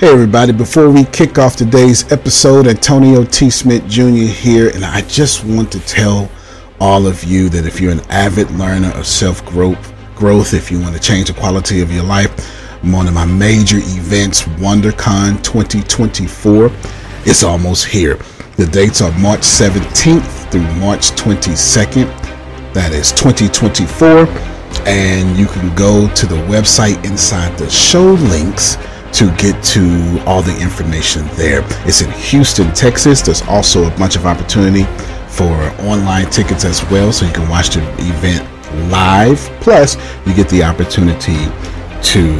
Hey, everybody, before we kick off today's episode, Antonio T. Smith Jr. here, and I just want to tell all of you that if you're an avid learner of self growth, growth, if you want to change the quality of your life, one of my major events, WonderCon 2024. is almost here. The dates are March 17th through March 22nd. That is 2024. And you can go to the website inside the show links to get to all the information there. It's in Houston, Texas. There's also a bunch of opportunity for online tickets as well, so you can watch the event live. Plus, you get the opportunity to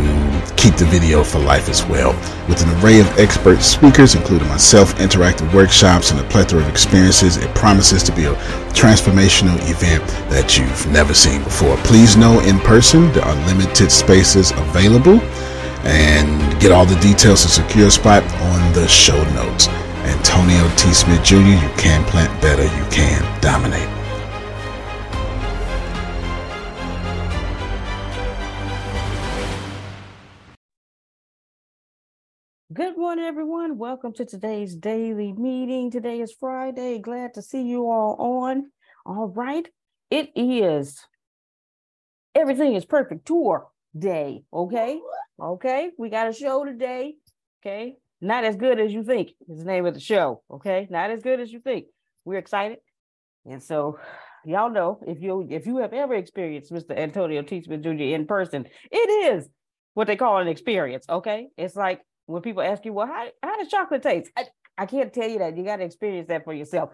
keep the video for life as well. With an array of expert speakers, including myself, interactive workshops, and a plethora of experiences, it promises to be a transformational event that you've never seen before. Please know in person there are limited spaces available and get all the details to secure a spot on the show notes. Antonio T. Smith Jr., you can plant better, you can dominate. Good morning, everyone. Welcome to today's daily meeting. Today is Friday. Glad to see you all on. All right. It is Everything is Perfect Tour Day. Okay. Okay, we got a show today. Okay, not as good as you think is the name of the show. Okay, not as good as you think. We're excited, and so y'all know if you if you have ever experienced Mr. Antonio T. Smith Jr. in person, it is what they call an experience. Okay, it's like when people ask you, "Well, how how does chocolate taste?" I, I can't tell you that. You got to experience that for yourself.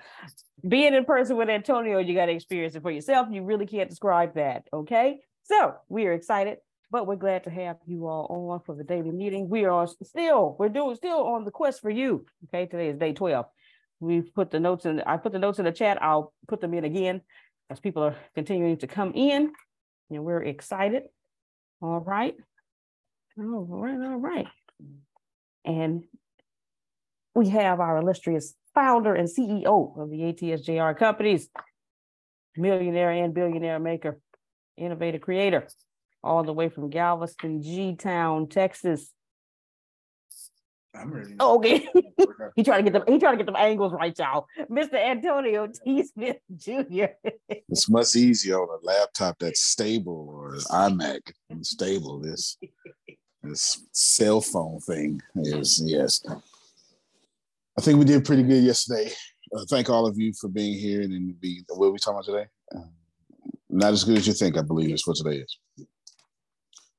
Being in person with Antonio, you got to experience it for yourself. You really can't describe that. Okay, so we are excited but we're glad to have you all on for the daily meeting. We are still, we're doing still on the quest for you. Okay, today is day 12. We've put the notes in, I put the notes in the chat. I'll put them in again as people are continuing to come in and we're excited. All right. All right, all right. And we have our illustrious founder and CEO of the ATSJR companies, millionaire and billionaire maker, innovative creator, all the way from Galveston, G Town, Texas. I'm ready. Oh, okay. he trying to get them. He trying to get them angles right, y'all. Mr. Antonio T. Smith Jr. it's much easier on a laptop that's stable or an iMac and stable. This this cell phone thing is yes. I think we did pretty good yesterday. Uh, thank all of you for being here and be what are we talking about today? Uh, not as good as you think, I believe, is what today is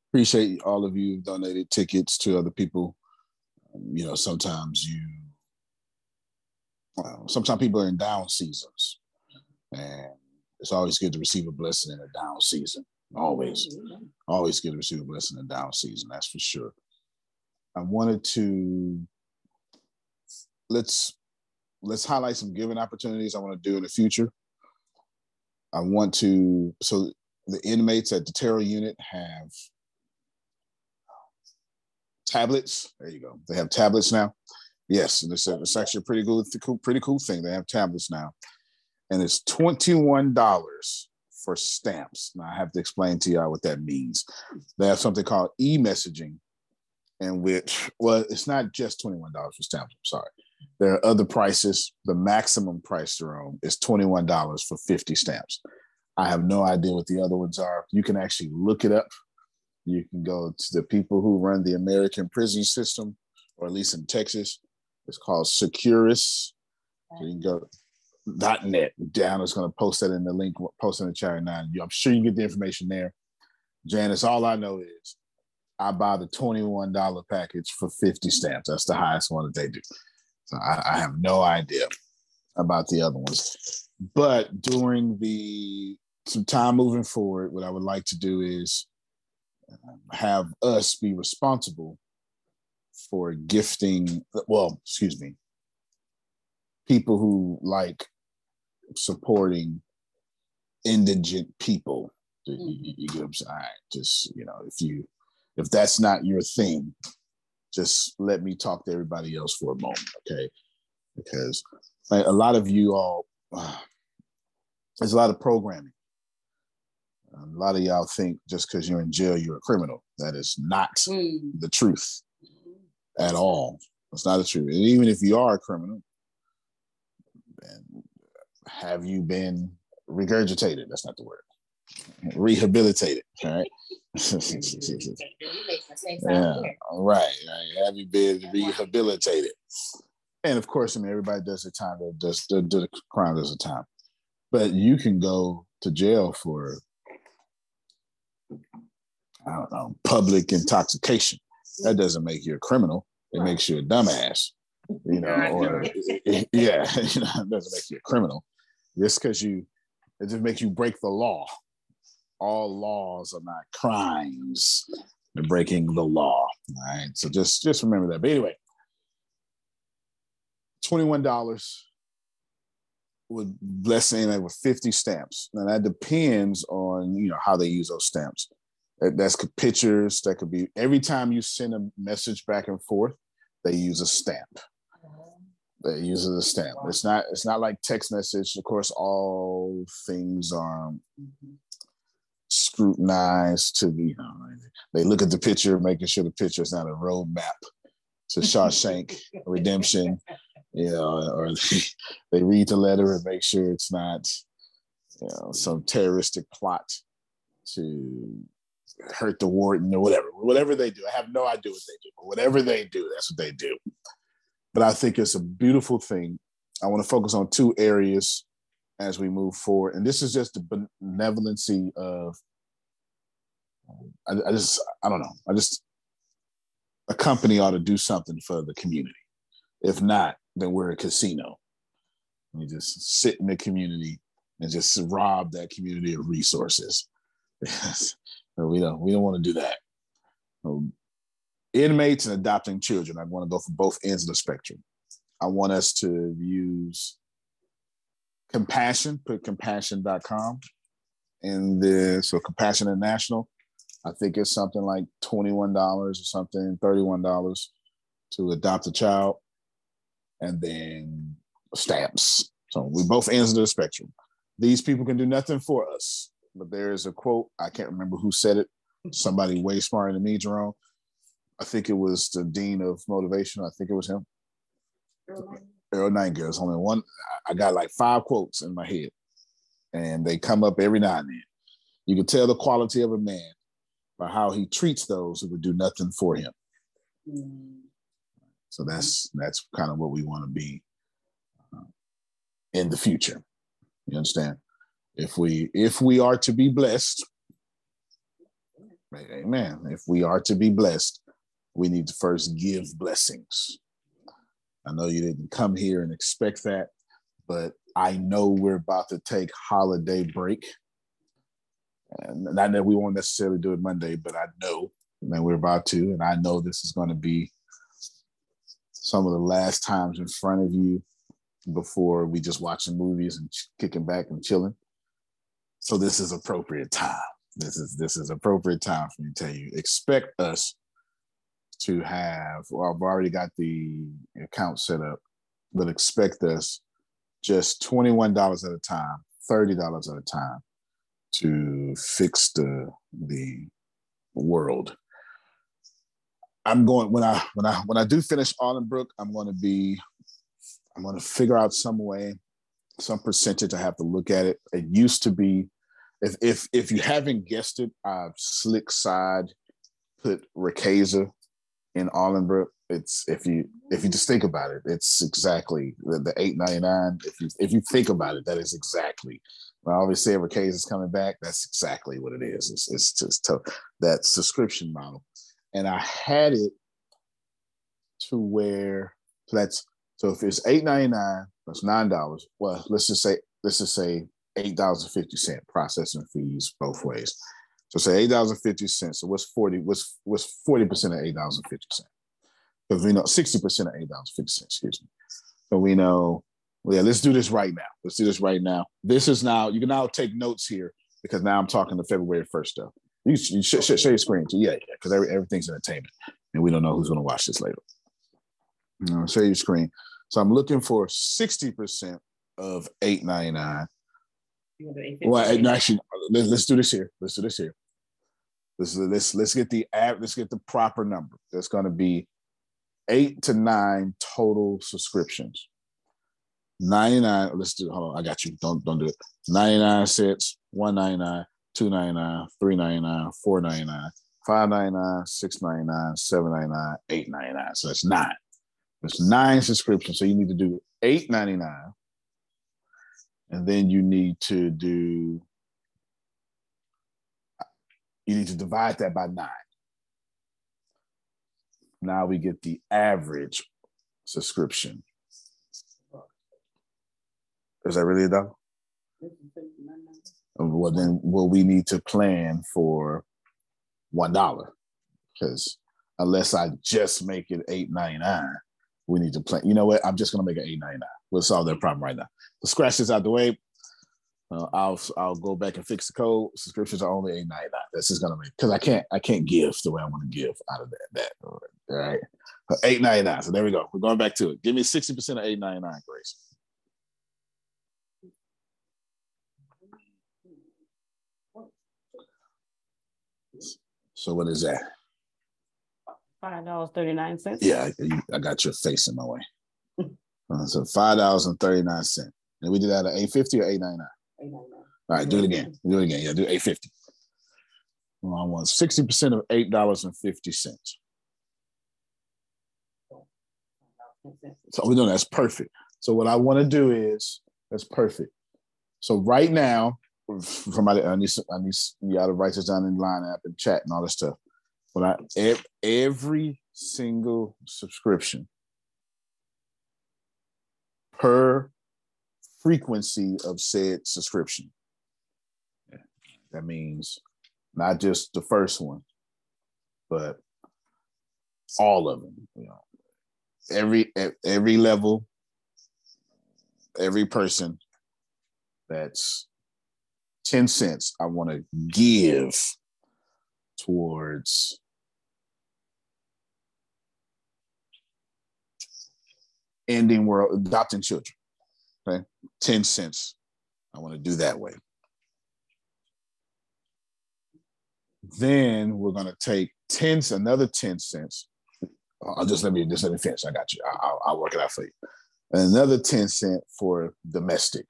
appreciate all of you donated tickets to other people. Um, you know, sometimes you, well, sometimes people are in down seasons, and it's always good to receive a blessing in a down season. Always, always good to receive a blessing in a down season. That's for sure. I wanted to let's let's highlight some giving opportunities I want to do in the future. I want to so the inmates at the Terrell unit have tablets. There you go. They have tablets now. Yes, and it's, it's actually a pretty cool, pretty cool thing. They have tablets now, and it's twenty one dollars for stamps. Now I have to explain to y'all what that means. They have something called e-messaging, in which well, it's not just twenty one dollars for stamps. I'm sorry. There are other prices. The maximum price, Jerome, is twenty one dollars for fifty stamps. I have no idea what the other ones are. You can actually look it up you can go to the people who run the American prison system, or at least in Texas. It's called Securus. So you can go dot .net. Dan is going to post that in the link, post in the chat right now. I'm sure you get the information there. Janice, all I know is I buy the $21 package for 50 stamps. That's the highest one that they do. So I, I have no idea about the other ones. But during the some time moving forward, what I would like to do is have us be responsible for gifting well excuse me people who like supporting indigent people. You, get what just you know if you if that's not your thing just let me talk to everybody else for a moment okay? Because a lot of you all there's a lot of programming a lot of y'all think just because you're in jail, you're a criminal. That is not mm. the truth. at all. It's not the truth. And even if you are a criminal, have you been regurgitated? That's not the word. Rehabilitated, right? yeah, right, right. Have you been rehabilitated? And of course, I mean, everybody does the time. Does the, the crime does the time, but you can go to jail for I don't know public intoxication. That doesn't make you a criminal. It makes you a dumbass. You know, or yeah, you know, it doesn't make you a criminal. Just because you, it just makes you break the law. All laws are not crimes. They're breaking the law. All right. So just just remember that. But anyway, $21 with let's say that with 50 stamps. Now that depends on you know how they use those stamps. That's pictures. That could be every time you send a message back and forth, they use a stamp. They use a stamp. It's not. It's not like text message. Of course, all things are scrutinized to be. You know, they look at the picture, making sure the picture is not a roadmap to Shawshank Redemption you know, or they, they read the letter and make sure it's not, you know, some terroristic plot to hurt the warden or whatever. Whatever they do, I have no idea what they do, but whatever they do, that's what they do. But I think it's a beautiful thing. I want to focus on two areas as we move forward, and this is just the benevolency of. I, I just, I don't know. I just, a company ought to do something for the community. If not, then we're a casino. We just sit in the community and just rob that community of resources. we don't we don't want to do that. Um, inmates and adopting children. I want to go for both ends of the spectrum. I want us to use compassion, put compassion.com and the so compassion international. I think it's something like $21 or something, $31 to adopt a child and then stamps. So we both ends of the spectrum. These people can do nothing for us. But there is a quote, I can't remember who said it. Somebody way smarter than me, Jerome. I think it was the dean of motivation. I think it was him. Earl Nightingale. There's only one. I got like five quotes in my head, and they come up every now and then. You can tell the quality of a man by how he treats those who would do nothing for him. Mm. So that's that's kind of what we want to be uh, in the future. You understand? If we if we are to be blessed, amen. If we are to be blessed, we need to first give blessings. I know you didn't come here and expect that, but I know we're about to take holiday break. And not that we won't necessarily do it Monday, but I know that we're about to, and I know this is going to be some of the last times in front of you before we just watching movies and kicking back and chilling. So this is appropriate time. This is this is appropriate time for me to tell you. Expect us to have. Well, I've already got the account set up, but expect us just twenty one dollars at a time, thirty dollars at a time to fix the the world I'm going when I when I when I do finish Allenbrook, I'm going to be I'm going to figure out some way, some percentage. I have to look at it. It used to be, if if if you haven't guessed it, I've slick side put Ricasa in Allenbrook. It's if you if you just think about it, it's exactly the, the eight ninety nine. If you if you think about it, that is exactly. When I always say Ricasa is coming back, that's exactly what it is. It's, it's just that subscription model and I had it to where that's so if it's eight ninety nine, that's nine dollars. Well, let's just say let's just say $8.50 processing fees both ways. So say $8.50. So what's 40, what's what's 40% of $8.50? Because we know 60% of $8.50, excuse me. So we know, well, yeah, let's do this right now. Let's do this right now. This is now, you can now take notes here because now I'm talking the February 1st stuff. You, you sh- share your screen too. Yeah, yeah, because every, everything's entertainment and we don't know who's going to watch this later. Uh, you know, share your screen. So I'm looking for 60% of 8.99 well, actually, let's, let's do this here. Let's do this here. Let's let's let's get the. Let's get the proper number. That's going to be eight to nine total subscriptions. 99 let's do hold on i got you don't don't do it 99 cents. 199 299 399 499 599 699 799 899 so that's nine It's nine subscriptions so you need to do 899 and then you need to do you need to divide that by nine. Now we get the average subscription. Is that really a dollar? Um, well, then, well, we need to plan for one dollar because unless I just make it eight ninety nine, we need to plan. You know what? I'm just gonna make it eight ninety nine. We'll solve that problem right now. The scratch this out the way. Uh, I'll I'll go back and fix the code. Subscriptions are only eight ninety nine. That's just gonna make because I can't I can't give the way I want to give out of that that. All right, eight ninety nine. So there we go. We're going back to it. Give me sixty percent of eight ninety nine, Grace. So what is that? Five dollars thirty nine cents. Yeah, I, I got your face in my way. Uh, so five dollars and thirty nine cent. And we did that at eight fifty or eight ninety nine. Eight ninety nine. All right, do it again. Do it again. Yeah, do eight fifty. Want sixty percent of eight dollars and fifty cents. So we're doing that's perfect. So what I want to do is that's perfect. So right now, my I need I need you got to write this down in line app and chat and all this stuff. But I every single subscription per frequency of said subscription. That means not just the first one, but all of them. You know, every every level, every person that's 10 cents I want to give towards ending world adopting children. Okay. 10 cents. I want to do that way. Then we're going to take 10 another 10 cents. I'll just let me just let me finish. I got you. I'll, I'll work it out for you. Another 10 cent for domestic.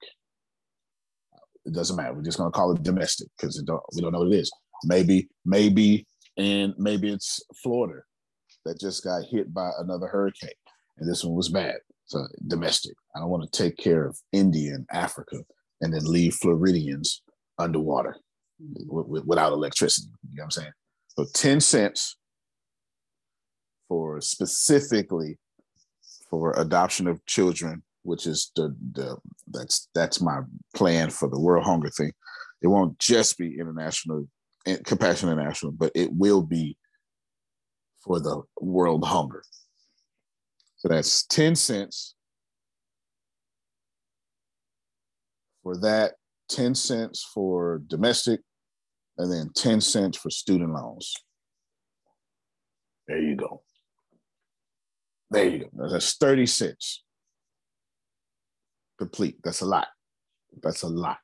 It doesn't matter. We're just going to call it domestic because don't, we don't know what it is. Maybe, maybe, and maybe it's Florida that just got hit by another hurricane, and this one was bad. So domestic. I don't want to take care of India and Africa and then leave Floridians underwater without electricity. You know what I'm saying? So 10 cents for specifically for adoption of children which is the the that's that's my plan for the World Hunger thing. It won't just be international, eh, Compassion International, but it will be for the World Hunger. So that's ten cents for that, ten cents for domestic, and then ten cents for student loans. There you go. There you go. That's 30 cents complete. That's a lot. That's a lot.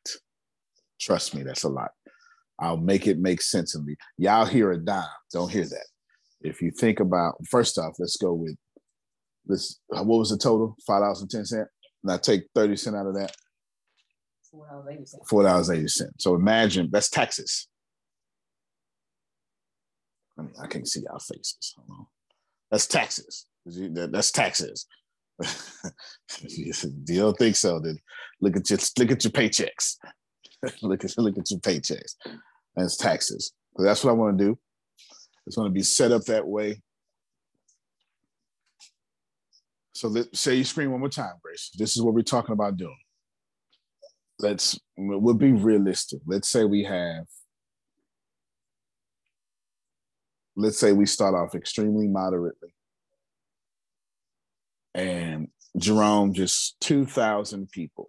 Trust me, that's a lot. I'll make it make sense of me. Y'all hear a dime. Don't hear that. If you think about first off, let's go with this. What was the total? Five dollars and ten cent. Now take thirty cent out of that. Four dollars eighty cents. So imagine that's taxes. I mean, I can't see y'all faces. That's taxes. That's taxes. you don't think so? Then look at your look at your paychecks. look at look at your paychecks. That's taxes. So that's what I want to do. It's going to be set up that way. So let say you scream one more time, Grace. This is what we're talking about doing. Let's we'll be realistic. Let's say we have. Let's say we start off extremely moderately and Jerome, just 2,000 people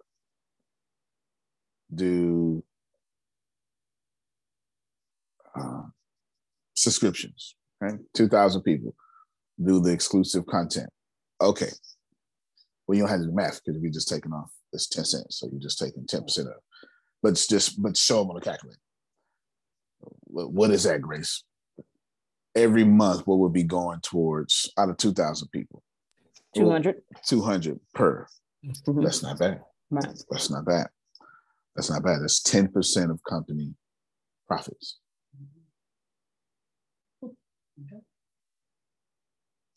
do uh, subscriptions, right? 2,000 people do the exclusive content. Okay. Well, you don't have to do math because we just taking off this 10 cents. So you're just taking 10% of But it's just, but show them on the calculator. What is that, Grace? every month, what would be going towards out of 2,000 people? 200. 200 per. Mhm. That's not bad. Right. That's not bad. That's not bad. That's 10% of company profits.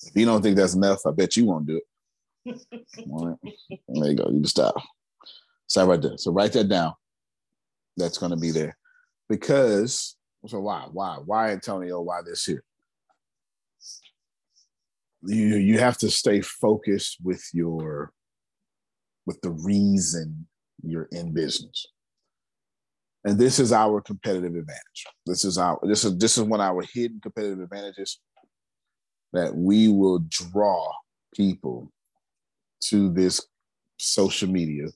If you don't think that's enough, I bet you won't do it. All right. There you go. You can stop. Stop right there. So write that down. That's going to be there. Because, so why? Why? Why, Antonio? Why this here? You you have to stay focused with your with the reason you're in business. And this is our competitive advantage. This is our this is this is one of our hidden competitive advantages that we will draw people to this social media.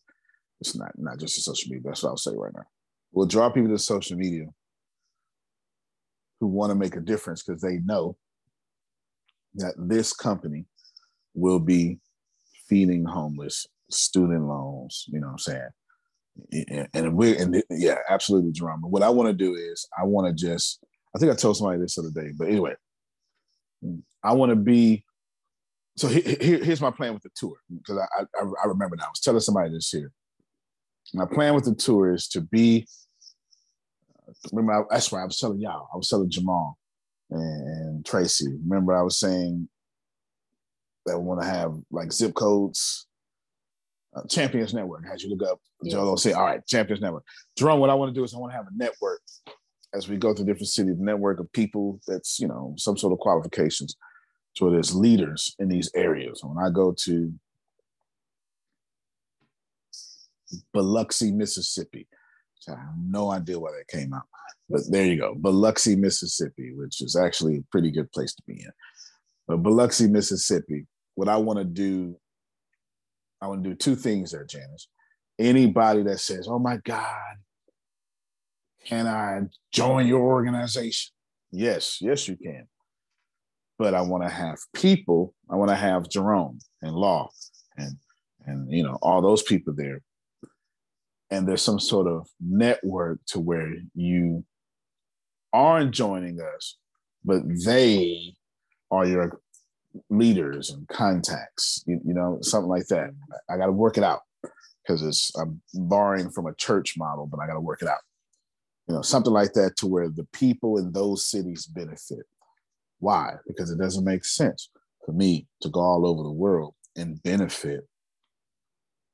It's not not just a social media. That's what I'll say right now. We'll draw people to social media who want to make a difference because they know that this company will be feeding homeless, student loans. You know what I'm saying? And- we and yeah, absolutely. But What I want to do is I want to just I think I told somebody this other day, but anyway, I want to be. So he- he- here's my plan with the tour because I, I I remember now. I was telling somebody this here. My plan with the tour is to be. Remember, I, that's why I was telling y'all. I was telling Jamal and, Tracy. Remember, I was saying that we want to have like zip codes. Uh, Champions Network. As you look up, Joe will say, "All right, Champions Network." Jerome, what I want to do is I want to have a network as we go through different cities, network of people that's you know some sort of qualifications. So there's leaders in these areas. When I go to Biloxi, Mississippi, I have no idea why that came out, but there you go, Biloxi, Mississippi, which is actually a pretty good place to be in. But Biloxi, Mississippi, what I want to do, I want to do two things there, Janice. Anybody that says, "Oh my God, can I join your organization?" Yes, yes, you can. But I want to have people. I want to have Jerome and Law, and and you know all those people there. And there's some sort of network to where you aren't joining us, but they are your leaders and contacts. You, you know, something like that. I, I got to work it out because it's I'm borrowing from a church model, but I got to work it out you know, something like that to where the people in those cities benefit. Why? Because it doesn't make sense for me to go all over the world and benefit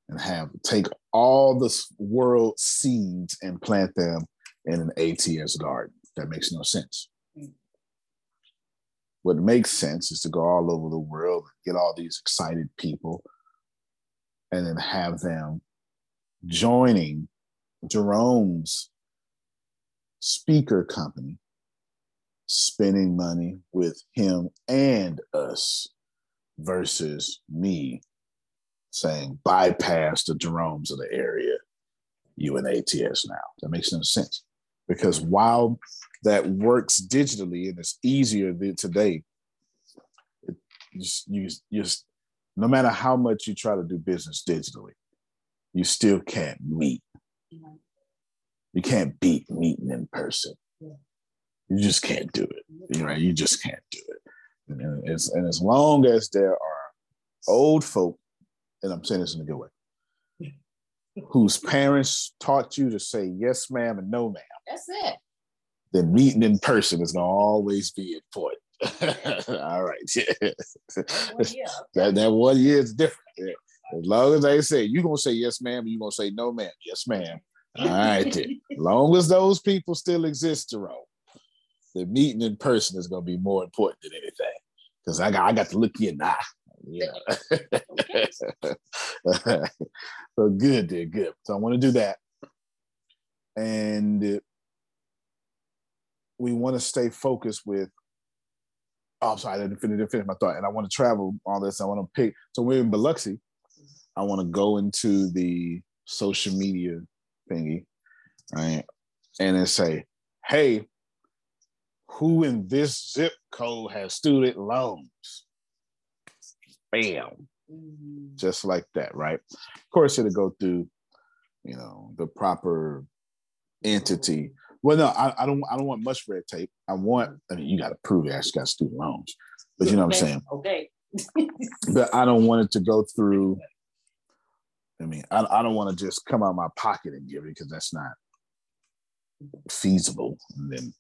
and have take all the world seeds and plant them in an ATS garden. That makes no sense. Hmm. What makes sense is to go all over the world, and get all these excited people, and then have them joining Jerome's speaker company spending money with him and us versus me saying bypass the Jeromes of the area, you and ATS now. That makes no sense. Because while that works digitally and it's easier than today, it, you, just- you, just- you just, no matter how much you try to do business digitally, you still can't meet. Mm-hmm. You can't beat meeting in person. You just can't do it. You know, you just can't do it. And as, and as long as there are old folk, and I'm saying this in a good way, whose parents taught you to say yes, ma'am, and no, ma'am, That's it. then meeting in person is going to always be important. All right. Yeah. that, that one year is different. Yeah. As long as they say, you're going to say yes, ma'am, and you're going to say no, ma'am. Yes, ma'am. All right. then. As long as those people still exist, Jerome, the meeting in person is going to be more important than anything. Because I got, I got to look you in the eye. So good, dear, good. So I want to do that. And we want to stay focused with. Oh, I'm sorry, I didn't finish, didn't finish my thought. And I want to travel all this. I want to pick. So we're in Biloxi. I want to go into the social media thingy, right? And then say, hey, who in this zip code has student loans? Bam Mhm. just like that, right? Of course, it'll go through, you know, the proper entity Well, no, I, I don't. I don't want much red tape. I want. I mean, you got to prove you actually got student loans, but you know what I'm saying. Okay. But I don't want it to go through. I mean, I, I don't want to just come out of my pocket and give it because that's not feasible. And then,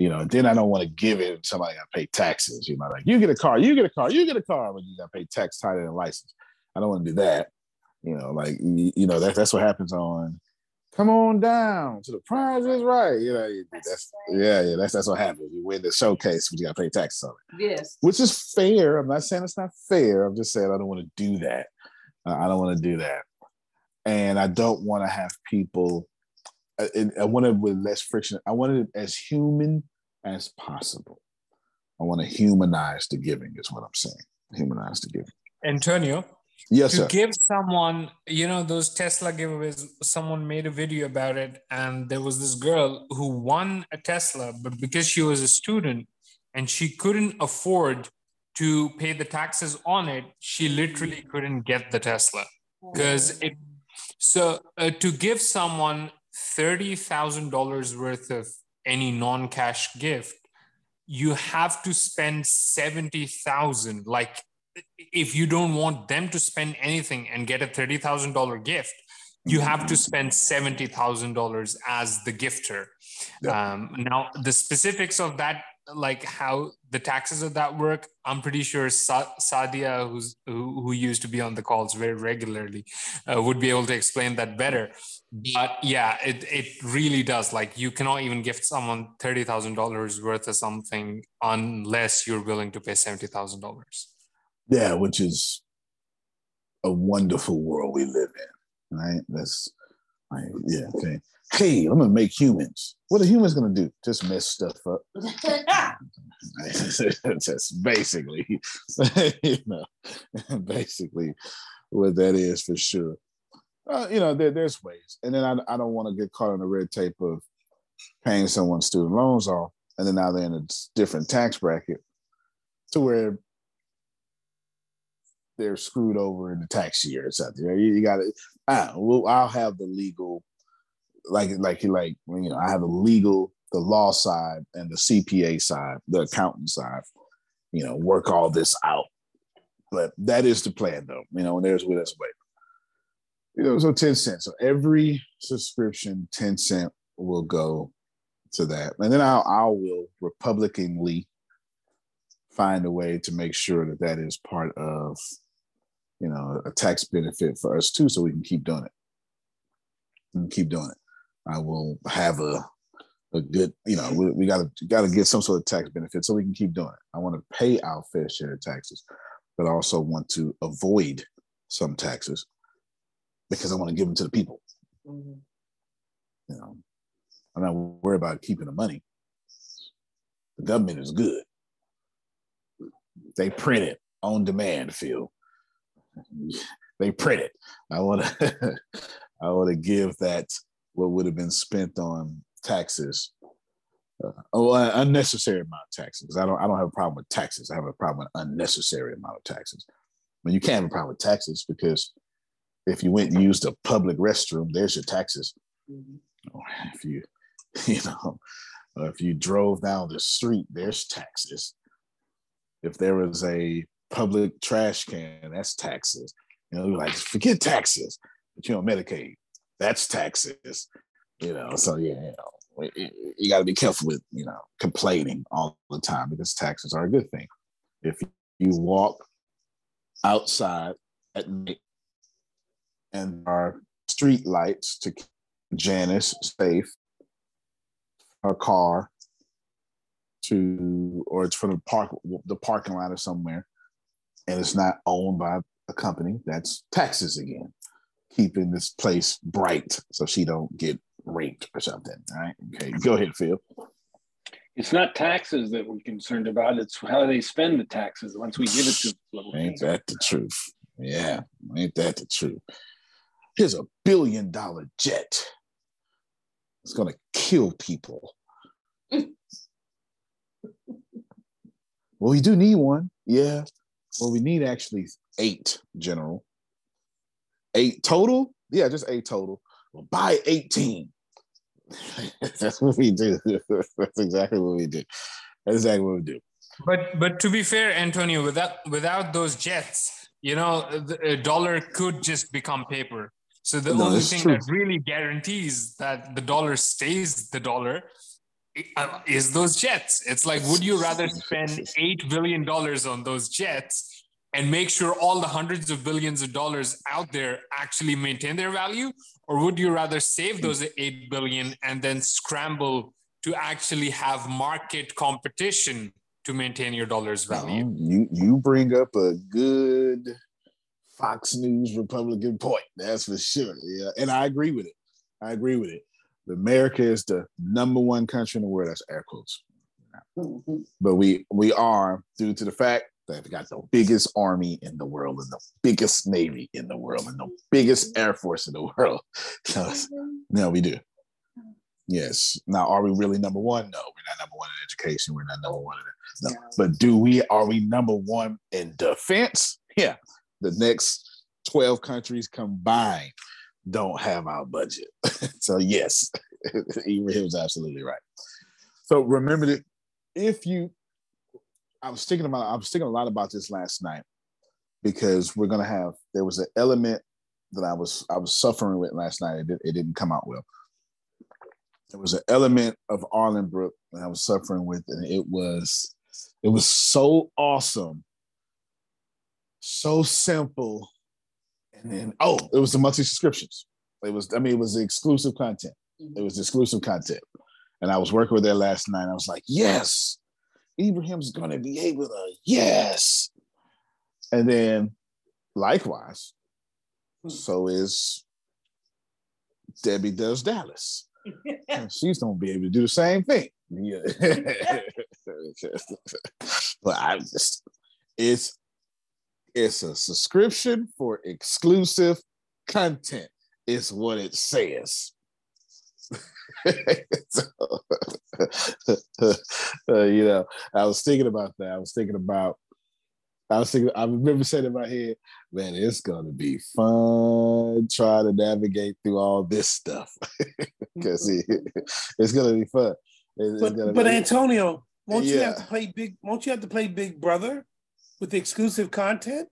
you know, then I don't want to give it. Somebody got to pay taxes. You know, like you get a car, you get a car, you get a car, but you got to pay tax, title, and license. I don't want to do that. You know, like you, know, that's that's what happens on. Come on down to the prize is right. You know, that's yeah, yeah. That's that's what happens. You win the showcase, but you got to pay taxes on it Yes. which is fair. I'm not saying it's not fair. I'm just saying I don't want to do that. Uh, I don't want to do that, and I don't want to have people. I, I want it with less friction. I want it as human as possible. I want to humanize the giving. Is what I'm saying. Humanize the giving. Antonio, Yes, to sir. give someone, you know, those Tesla giveaways, someone made a video about it, and there was this girl who won a Tesla, but because she was a student and she couldn't afford to pay the taxes on it, she literally couldn't get the Tesla because it. So uh, to give someone thirty thousand dollars worth of any non-cash gift, you have to spend seventy thousand. Like if you don't want them to spend anything and get a thirty thousand dollar gift, you have to spend seventy thousand dollars as the gifter. Yeah. Um, now the specifics of that, like how the taxes of that work, I'm pretty sure Sa- Sadia, who's who, who used to be on the calls very regularly, uh, would be able to explain that better. But yeah, it it really does. Like you cannot even gift someone thirty thousand dollars worth of something unless you're willing to pay seventy thousand dollars. Yeah, which is a wonderful world we live in, right? That's like, yeah, okay. Hey, I'm gonna make humans. What are humans gonna do? Just mess stuff up. Just basically, you know, basically what that is for sure. Uh, you know, there, there's ways, and then I, I don't want to get caught on the red tape of paying someone's student loans off, and then now they're in a different tax bracket to where they're screwed over in the tax year or something. You, got to. I'll have the legal, like, like, like, you know, I have a legal, the law side, and the CPA side, the accountant side. You know, work all this out. But that is the plan, though. You know, and there's where that's way. You know, so ten cents. So every subscription, ten cent will go to that, and then I'll I will republicanly find a way to make sure that that is part of you know a tax benefit for us too so we can keep doing it and keep doing it i will have a a good you know we, we gotta gotta get some sort of tax benefit so we can keep doing it. I want to pay our fair share of taxes but i also want to avoid some taxes because i want to give them to the people. Mhm. you know i'm not worried about keeping the money. The government is good. They print it on demand phil. They print it. I want to i want to give that what would have been spent on taxes uh, oh, an unnecessary amount of taxes. I don't. I don't have a problem with taxes. I have a problem with unnecessary amount of taxes. But you can't have a problem with taxes because if you went and used a public restroom, there's your taxes. Mhm. Or if you, you know, if you drove down the street, there's taxes. If there was a public trash can, that's taxes. You know, like forget taxes, but you know, Medicaid, that's taxes. You know, so yeah, you know, you got to be careful with you know complaining all the time because taxes are a good thing. If you walk outside at night and there are street lights to keep Janice safe, her car to or it's from the park the parking lot or somewhere, and it's not owned by a company, that's taxes again. Keeping this place bright so she don't get raped or something. All right. Okay. Go ahead, Phil. It's not taxes that we're concerned about. It's how they spend the taxes once we give it to little Ain't that the truth? Yeah, ain't that the truth? Here's a billion dollar jet. It's gonna kill people. well, we do need one. Yeah. Well, we need actually eight, General. Eight total? Yeah, just eight total. Well, buy 18. That's what we do. That's exactly what we do. That's exactly what we do. But but to be fair, Antonio, without without those jets, you know, the dollar could just become paper. So the no, only thing true. that really guarantees that the dollar stays the dollar uh, is those jets. It's like, would you rather spend eight billion dollars on those jets and make sure all the hundreds of billions of dollars out there actually maintain their value, or would you rather save those eight billion and then scramble to actually have market competition to maintain your dollar's value. You you bring up a good Fox News Republican point. That's for sure. Yeah, and I agree with it. I agree with it. America is the number one country in the world. That's air quotes. But we we are due to the fact that we got the biggest army in the world and the biggest navy in the world and the biggest air force in the world. So, mm-hmm. no, we do. Yes. Now, are we really number one? No, we're not number one in education. We're not number one in no. But do we? Are we number one in defense? Yeah. The next twelve countries combined don't have our budget. so yes, Ibrahim was absolutely right. So remember that if you, I was thinking about, I was thinking a lot about this last night because we're gonna have. There was an element that I was I was suffering with last night. It, did, it didn't come out well there was an element of Arlenbrook that I was suffering with, and it was it was so awesome, so simple, and then oh, it was the monthly subscriptions. It was I mean it was the exclusive content. It mm-hmm. was exclusive content, and I was working with there last night. I was like, yes, Ibrahim's gonna be able to yes, and then likewise, so is Debbie does Dallas. she's gonna be able to do the same thing. Yeah. but I just it's it's a subscription for exclusive content, is what it says. so, uh, you know, I was thinking about that. I was thinking about I was thinking, I remember saying in my head, man, it's gonna be fun trying to navigate through all this stuff because it's gonna be fun. It's, but, but be, Antonio, won't yeah. you have to play big? Won't you have to play Big Brother with the exclusive content?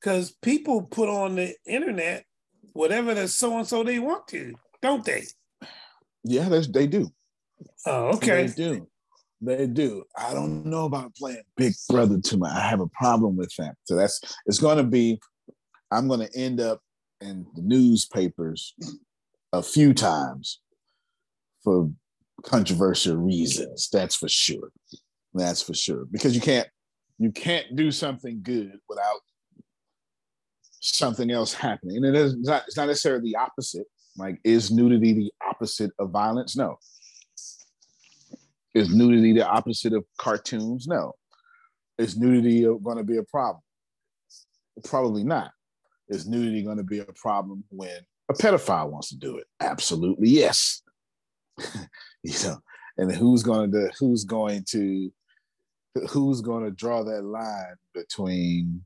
Because people put on the internet whatever that so and so they want to, don't they? Yeah, they do. Oh, okay. They do. They do. I don't know about playing Big Brother too much. I have a problem with that. So that's it's going to be. I'm going to end up in the newspapers a few times for controversial reasons. That's for sure. That's for sure. Because you can't you can't do something good without something else happening. And it is not, it's not necessarily the opposite. Like, is nudity the opposite of violence? No. Is nudity the opposite of cartoons? No. Is nudity going to be a problem? Probably not. Is nudity going to be a problem when a pedophile wants to do it? Absolutely yes. you know, and who's going to who's going to who's going to draw that line between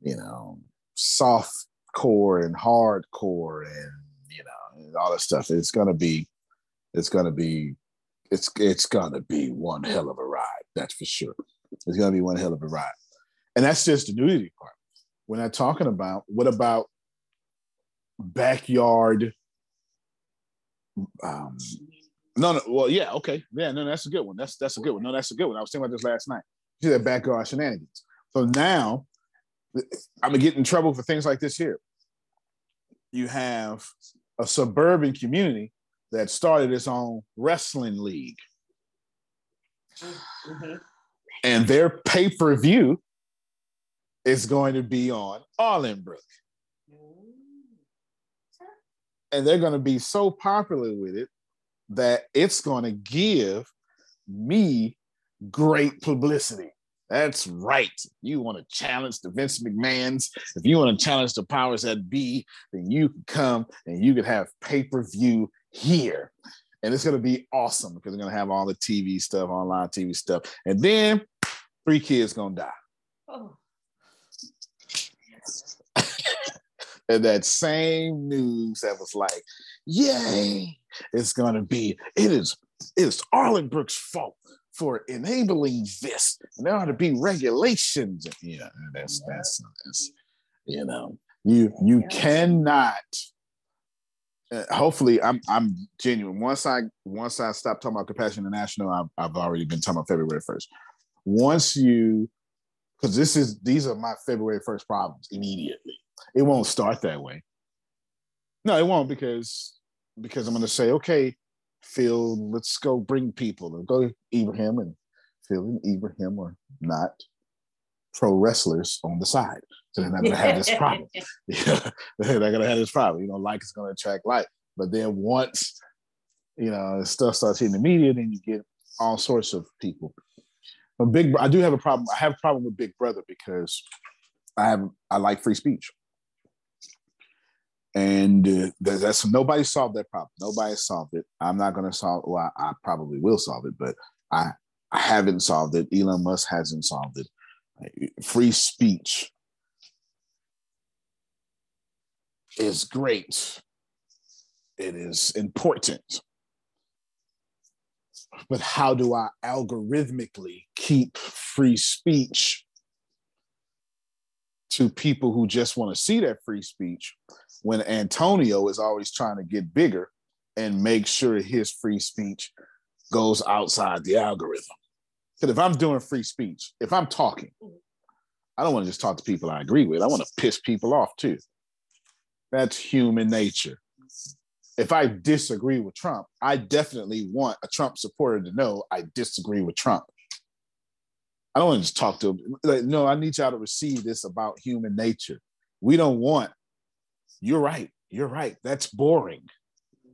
you know soft core and hardcore and you know and all that stuff? It's to be it's to be it's it's gonna be one hell of a ride. That's for sure. It's gonna be one hell of a ride, and that's just the nudity part. We're not talking about what about backyard. Um, no, no. Well, yeah, okay, yeah, no, that's a good one. That's that's a good one. No, that's a good one. I was thinking about this last night. See that backyard shenanigans. So now, I'm gonna get in trouble for things like this here. You have a suburban community that started its own wrestling league. Mm-hmm. And their pay per view is going to be on Arlenbrook. And they're going to be so popular with it that it's going to give me great publicity. That's right. You want to challenge the Vince McMahons. If you want to challenge the powers that be, then you can come and you can have pay per view here. And it's going to be awesome because we're going to have all the TV stuff, online TV stuff. And then three kids going to die. Oh. and that same news that was like, yay, it's going to be it is it is Arlen Brooks' fault for enabling this. And there ought to be regulations. Yeah, that's that's, that's you know you you cannot. Uh, hopefully, I'm I'm genuine. Once I once I stop talking about Compassion International, I've, I've already been talking about February first. Once you, because this is these are my February first problems immediately. It won't start that way. No, it won't because because I'm going to say, okay, Phil, let's go bring people. Or go to Ibrahim and Phil and Ibrahim are not pro wrestlers on the side. So they're not gonna have this problem. yeah, they're gonna have this problem. You know, like is gonna attract like. But then once, you know, stuff starts hitting the media, then you get all sorts of people. But big I do have a problem. I have a problem with Big Brother because I have I like free speech and uh, that's nobody solved that problem. Nobody solved it. I'm not going to solve. Well, I, I, probably will solve it, but I I haven't solved it. Elon Musk hasn't solved it. Free speech is great. It is important. But how do I algorithmically keep free speech to people who just want to see that free speech when Antonio is always trying to get bigger and make sure his free speech goes outside the algorithm. Because if I'm doing free speech, if I'm talking, I don't want to just talk to people I agree with. I want to piss people off too. That's human nature. If I disagree with Trump, I definitely want a Trump supporter to know I disagree with Trump. I don't want to just talk to. Like, no, I need y'all to receive this about human nature. We don't want you're right. You're right. That's boring.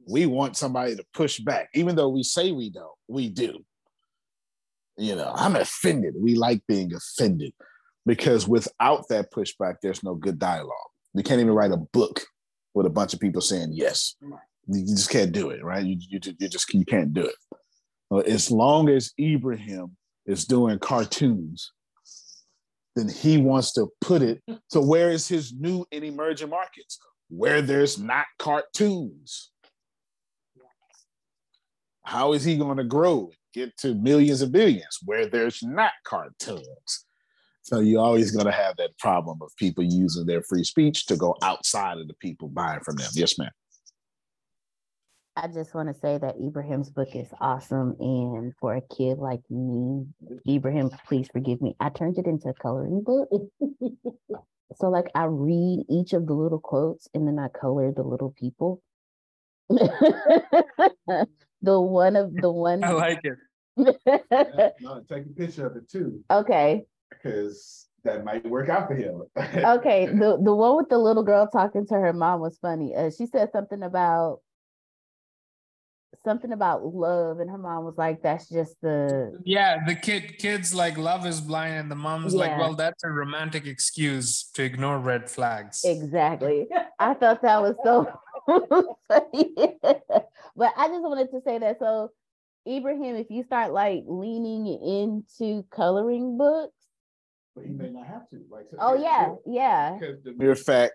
We want somebody to push back, even though we say we don't. We do. You know, I'm offended. We like being offended because without that pushback, there's no good dialogue. You can't even write a book with a bunch of people saying yes. You just can't do it, right? You, you, you just you can't do it. As long as Ibrahim is doing cartoons, then he wants to put it to where is his new and emerging markets? Where there's not cartoons. How is he going to grow, get to millions of billions where there's not cartoons? So you're always going to have that problem of people using their free speech to go outside of the people buying from them. Yes, ma'am. I just want to say that Ibrahim's book is awesome. And for a kid like me, Ibrahim, please forgive me. I turned it into a coloring book. So like I read each of the little quotes and then I color the little people. the one of the one I like it. no, take a picture of it too. Okay. Because that might work out for him. okay. The the one with the little girl talking to her mom was funny. Uh, she said something about something about love and her mom was like that's just the yeah the kid kids like love is blind and the mom's yeah. like well that's a romantic excuse to ignore red flags. Exactly. I thought that was so funny. But i just wanted to say that so ibrahim if you start like leaning into coloring books but he may not have to like oh yeah yeah because the mere fact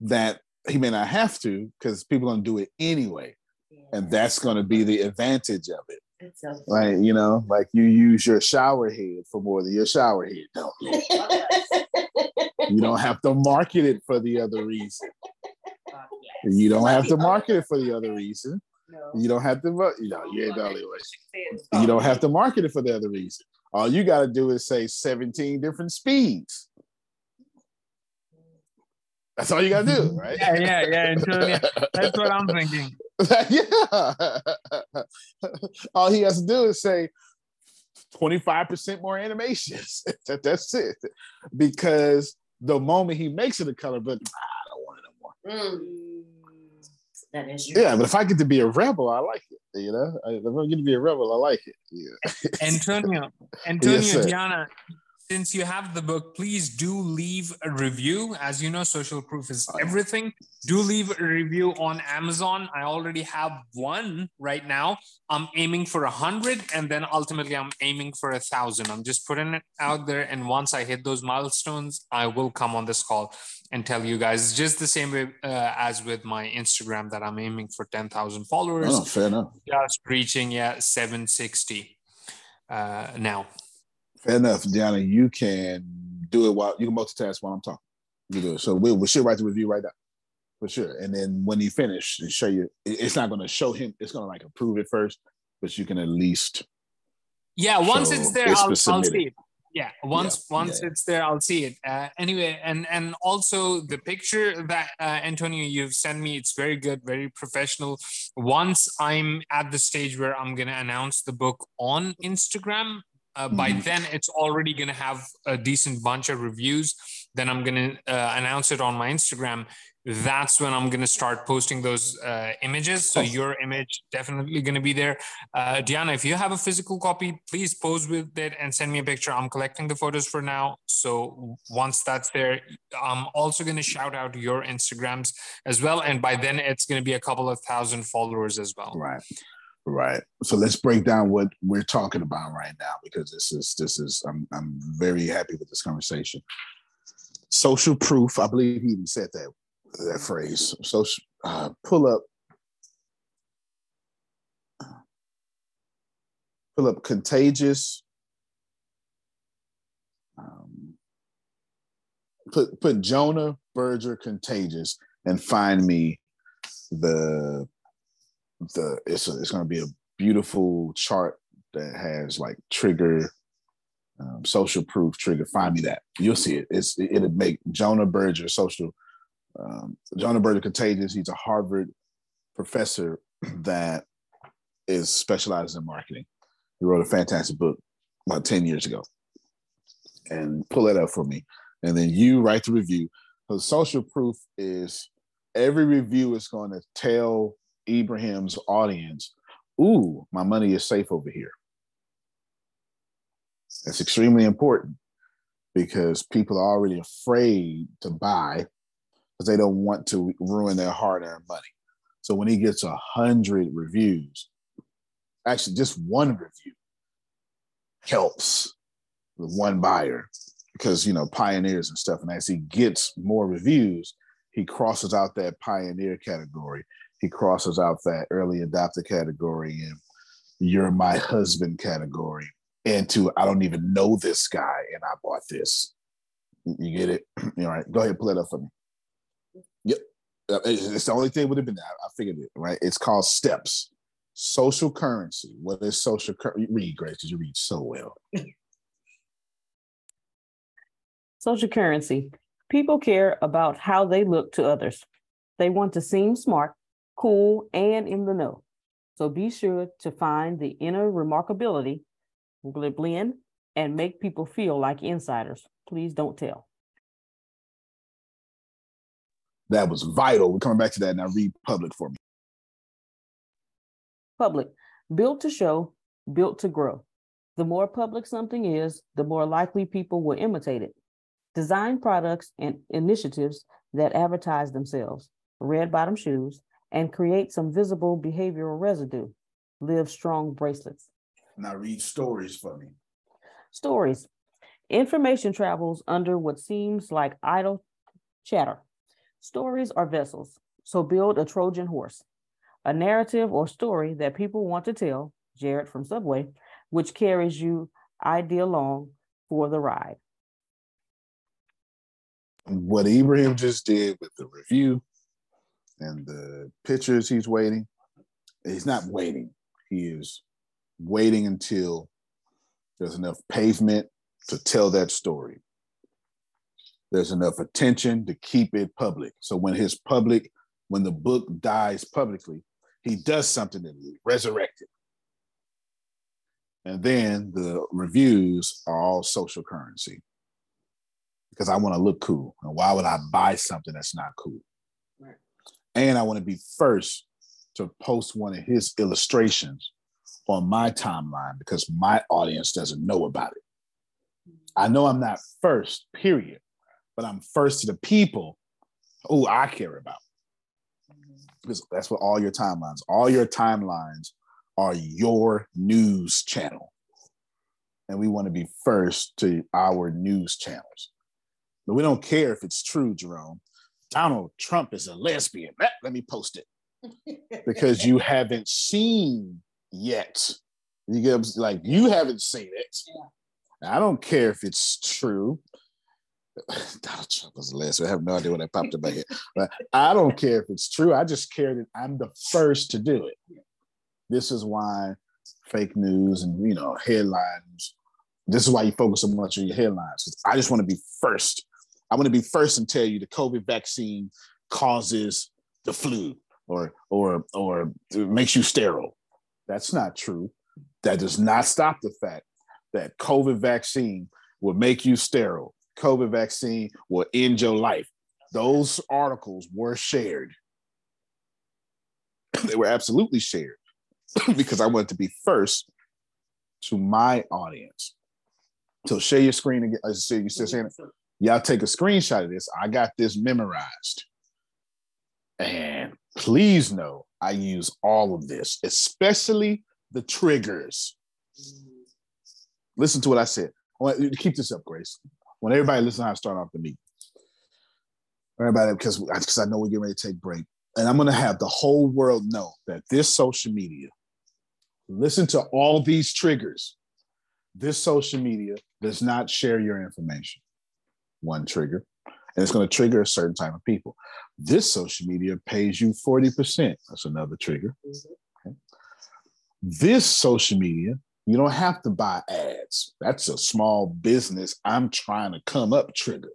that he may not have to because people are going to do it anyway and that's going to be the advantage of it. So like you know, like you use your shower head for more than your shower head, don't you? you don't have to market it for the other reason. You don't have to market it for the other reason. You don't have to, you know, you ain't the only way. You don't have to market it for the other reason. All you got to do is say 17 different speeds. That's all you got to do, right? Yeah, yeah, yeah. That's what I'm thinking. yeah. All he has to do is say 25% more animations. That's it. Because the moment he makes it a color book, I don't want it no more. Mm. That is true. Yeah, but if I get to be a rebel, I like it. You know, if I get to be a rebel, I like it. Yeah. Antonio, Antonio, yes, Diana, since you have the book, please do leave a review. As you know, social proof is everything. Do leave a review on Amazon. I already have one right now. I'm aiming for a hundred, and then ultimately I'm aiming for a thousand. I'm just putting it out there, and once I hit those milestones, I will come on this call and tell you guys. It's just the same way uh, as with my Instagram that I'm aiming for ten thousand followers. Oh, fair enough. Just reaching yeah seven sixty uh, now. Fair enough, Diana. You can do it while you can multitask while I'm talking. You do it. So we we should write the review right now, for sure. And then when you finish, and show you. It's not going to show him. It's going to like approve it first, but you can at least. Yeah, once it's there, I'll, I'll see it. Yeah, once Yeah, once yeah. it's there, I'll see it. Uh, anyway, and and also the picture that uh, Antonio you've sent me, it's very good, very professional. Once I'm at the stage where I'm gonna announce the book on Instagram, uh, by Mhm. then it's already gonna have a decent bunch of reviews. Then I'm gonna uh, announce it on my Instagram. That's when I'm gonna start posting those uh, images. So your image definitely gonna be there. Uh, Diana, if you have a physical copy, please pose with it and send me a picture. I'm collecting the photos for now. So once that's there, I'm also going to shout out your Instagrams as well. And by then, it's going to be a couple of thousand followers as well. Right. Right. So let's break down what we're talking about right now because this is this is I'm I'm very happy with this conversation. Social proof. I believe he even said that that phrase. Social uh, pull up pull up contagious. Um, put put Jonah Berger contagious and find me the the it's a, it's going to be a beautiful chart that has like trigger um, social proof trigger. Find me that. You'll see it. It's it, it'll make jonah berger social um, jonah berger contagious. He's a harvard professor that is specialized in marketing. He wrote a fantastic book about 10 years ago. And pull that up for me. And then you write the review. So social proof is every review is going to tell Ibrahim's audience, ooh, my money is safe over here. That's extremely important because people are already afraid to buy because they don't want to ruin their hard-earned money. So when he gets a hundred reviews, actually just one review helps with one buyer because you know pioneers and stuff. And as he gets more reviews, he crosses out that pioneer category he crosses out that early adopter category and you're my husband category into I don't even know this guy and I bought this. You get it? All right, go ahead, pull it up for me. Yep. Uh, It's the only thing would have been that. I figured it, right? It's called steps. Social currency. What is social currency? Read, Grace, because you read so well. Social currency. People care about how they look to others. They want to seem smart, cool, and in the know. So be sure to find the inner remarkability, blend, and make people feel like insiders. Please don't tell. That was vital. We're coming back to that now. Read public for me. Public, built to show, built to grow. The more public something is, the more likely people will imitate it. Design products and initiatives that advertise themselves, red bottom shoes, and create some visible behavioral residue. Livestrong bracelets. Now read stories for me. Stories. Information travels under what seems like idle chatter. Stories are vessels, so build a Trojan horse, a narrative or story that people want to tell, Jared from Subway, which carries you idea along for the ride. what Ibrahim just did with the review and the pictures he's waiting, he's not waiting. He is waiting until there's enough pavement to tell that story. There's enough attention to keep it public. So when his public, when the book dies publicly, he does something to resurrect it. And then the reviews are all social currency because I want to look cool. And why would I buy something that's not cool? And I want to be first to post one of his illustrations on my timeline because my audience doesn't know about it. I know I'm not first, period, but I'm first to the people who I care about. Because that's what all your timelines, all your timelines are your news channel. And we want to be first to our news channels. But we don't care if it's true, Jerome. Donald Trump is a lesbian. Let, let me post it. because you haven't seen yet. You get like you haven't seen it. Yeah. I don't care if it's true. Donald Trump was a lesbian. I have no idea when that popped in my head. But I don't care if it's true. I just care that I'm the first to do it. This is why fake news and you know headlines. This is why you focus so much on your headlines. I just want to be first. I want to be first and tell you the COVID vaccine causes the flu or or or makes you sterile. That's not true. That does not stop the fact that COVID vaccine will make you sterile. COVID vaccine will end your life. Those articles were shared. they were absolutely shared because I wanted to be first to my audience. So share your screen again. As you still saying it? Y'all take a screenshot of this. I got this memorized. And please know I use all of this, especially the triggers. Listen to what I said. I want you to keep this up, Grace. When everybody listen how I start off the meeting. Everybody, because because I know we're getting ready to take break. And I'm gonna have the whole world know that this social media, listen to all these triggers. This social media does not share your information. One trigger. And it's going to trigger a certain type of people. This social media pays you 40%. That's another trigger. Okay. This social media you don't have to buy ads. That's a small business. I'm trying to come up trigger.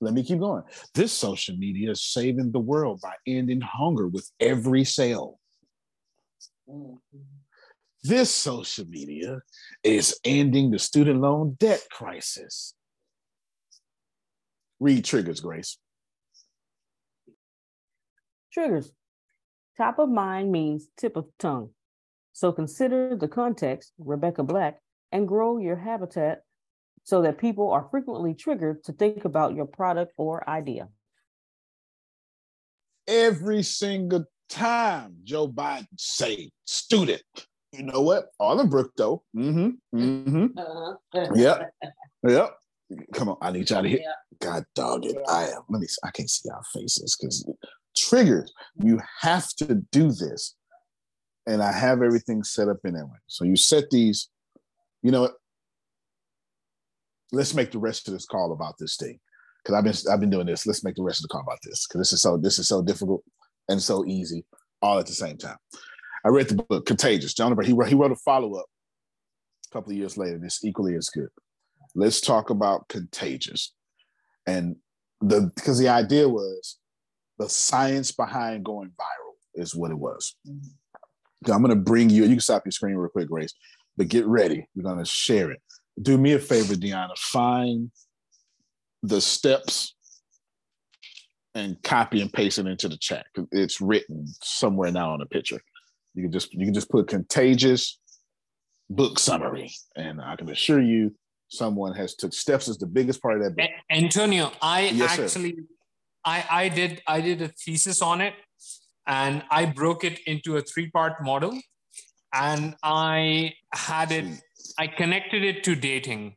Let me keep going. This social media is saving the world by ending hunger with every sale. This social media is ending the student loan debt crisis. Read triggers, Grace. Triggers. Top of mind means tip of tongue. So consider the context, Rebecca Black, and grow your habitat so that people are frequently triggered to think about your product or idea. Every single time Joe Biden say student, you know what? Arlenbrook though. Mm-hmm. Mm-hmm. Uh-huh. yep. Yep. Come on, I need y'all to hear. Yeah. God dog it. I am. Let me. See. I can't see our faces because triggers. You have to do this and I have everything set up in that way. So you set these, you know, let's make the rest of this call about this thing. Cause I've been I've been doing this. Let's make the rest of the call about this. Cause this is so this is so difficult and so easy all at the same time. I read the book Contagious. John he wrote, he wrote a follow-up a couple of years later. This equally as good. Let's talk about contagious. And the because the idea was the science behind going viral is what it was. Mm-hmm. I'm going to bring you, you can stop your screen real quick, Grace, but get ready. We're going to share it. Do me a favor, Deanna, find the steps and copy and paste it into the chat. It's written somewhere now on the picture. You can just you can just put contagious book summary, and I can assure you, someone has took steps. Is the biggest part of that book. Antonio, I yes, actually, sir. I I did I did a thesis on it, and I broke it into a three part model and I had it, I connected it to dating.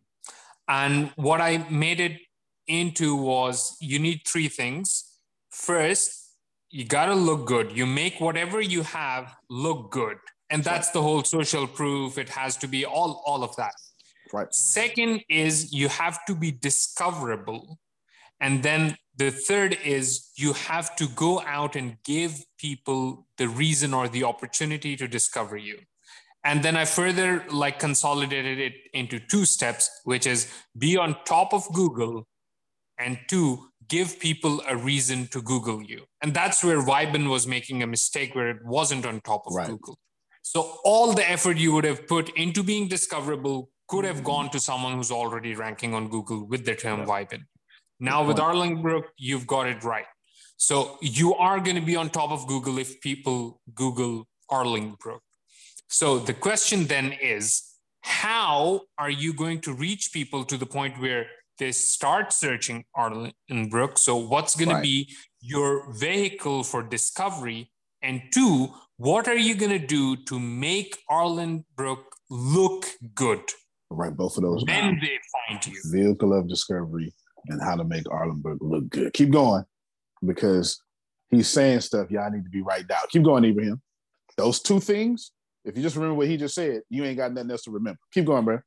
And what I made it into was you need three things. First, you got to look good. You make whatever you have look good. And that's the whole social proof. It has to be all, all of that. Right. Second is you have to be discoverable. And then the third is you have to go out and give people the reason or the opportunity to discover you. And then I further like consolidated it into two steps, which is be on top of Google and two, give people a reason to Google you. And that's where Vibin was making a mistake where it wasn't on top of right. Google. So all the effort you would have put into being discoverable could have gone to someone who's already ranking on Google with the term. Vibin. Now with Arlenbrook, you've got it right. So you are going to be on top of Google if people Google Arlenbrook. So the question then is, how are you going to reach people to the point where they start searching Arlen Brook? So, what's going right. to be your vehicle for discovery? And two, what are you going to do to make Arlen Brook look good? Right, both of those. When they find you. Vehicle of discovery and how to make Arlen Brook look good. Keep going because he's saying stuff y'all need to be right down. Keep going, Ibrahim. Those two things, if you just remember what he just said, you ain't got nothing else to remember. Keep going, bro.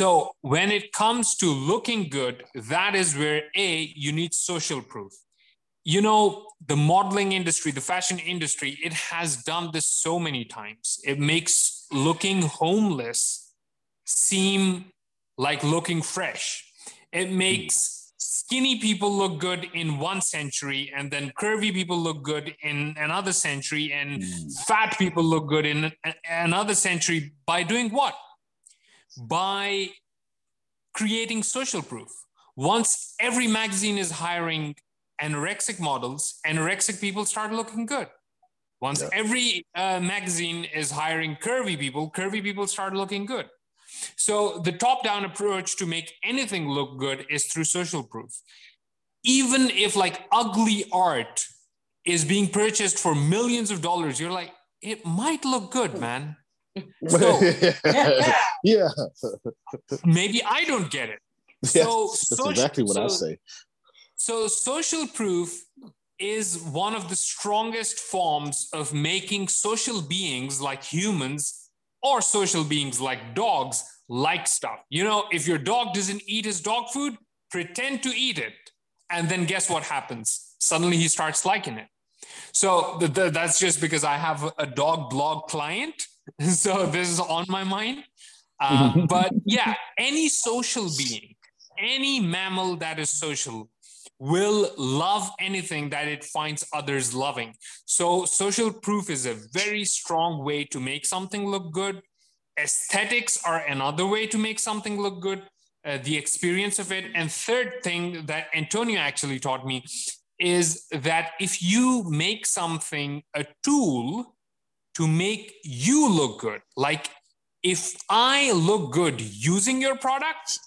So when it comes to looking good, that is where A, you need social proof. You know, the modeling industry, the fashion industry, it has done this so many times. It makes looking homeless seem like looking fresh. It makes skinny people look good in one century and then curvy people look good in another century and mm. fat people look good in another century by doing what by creating social proof once every magazine is hiring anorexic models anorexic people start looking good once yeah. every uh, magazine is hiring curvy people curvy people start looking good so the top down approach to make anything look good is through social proof. Even if like ugly art is being purchased for millions of dollars, you're like, it might look good, man. So, yeah. maybe I don't get it. So that's social, exactly what so, I say. So social proof is one of the strongest forms of making social beings like humans or social beings like dogs like stuff. You know, if your dog doesn't eat his dog food, pretend to eat it. And then guess what happens? Suddenly he starts liking it. So the, the, that's just because I have a dog blog client. So this is on my mind. Uh, but yeah, any social being, any mammal that is social will love anything that it finds others loving. So, social proof is a very strong way to make something look good. Aesthetics are another way to make something look good, uh, the experience of it. And third thing that Antonio actually taught me is that if you make something a tool to make you look good, like if I look good using your product,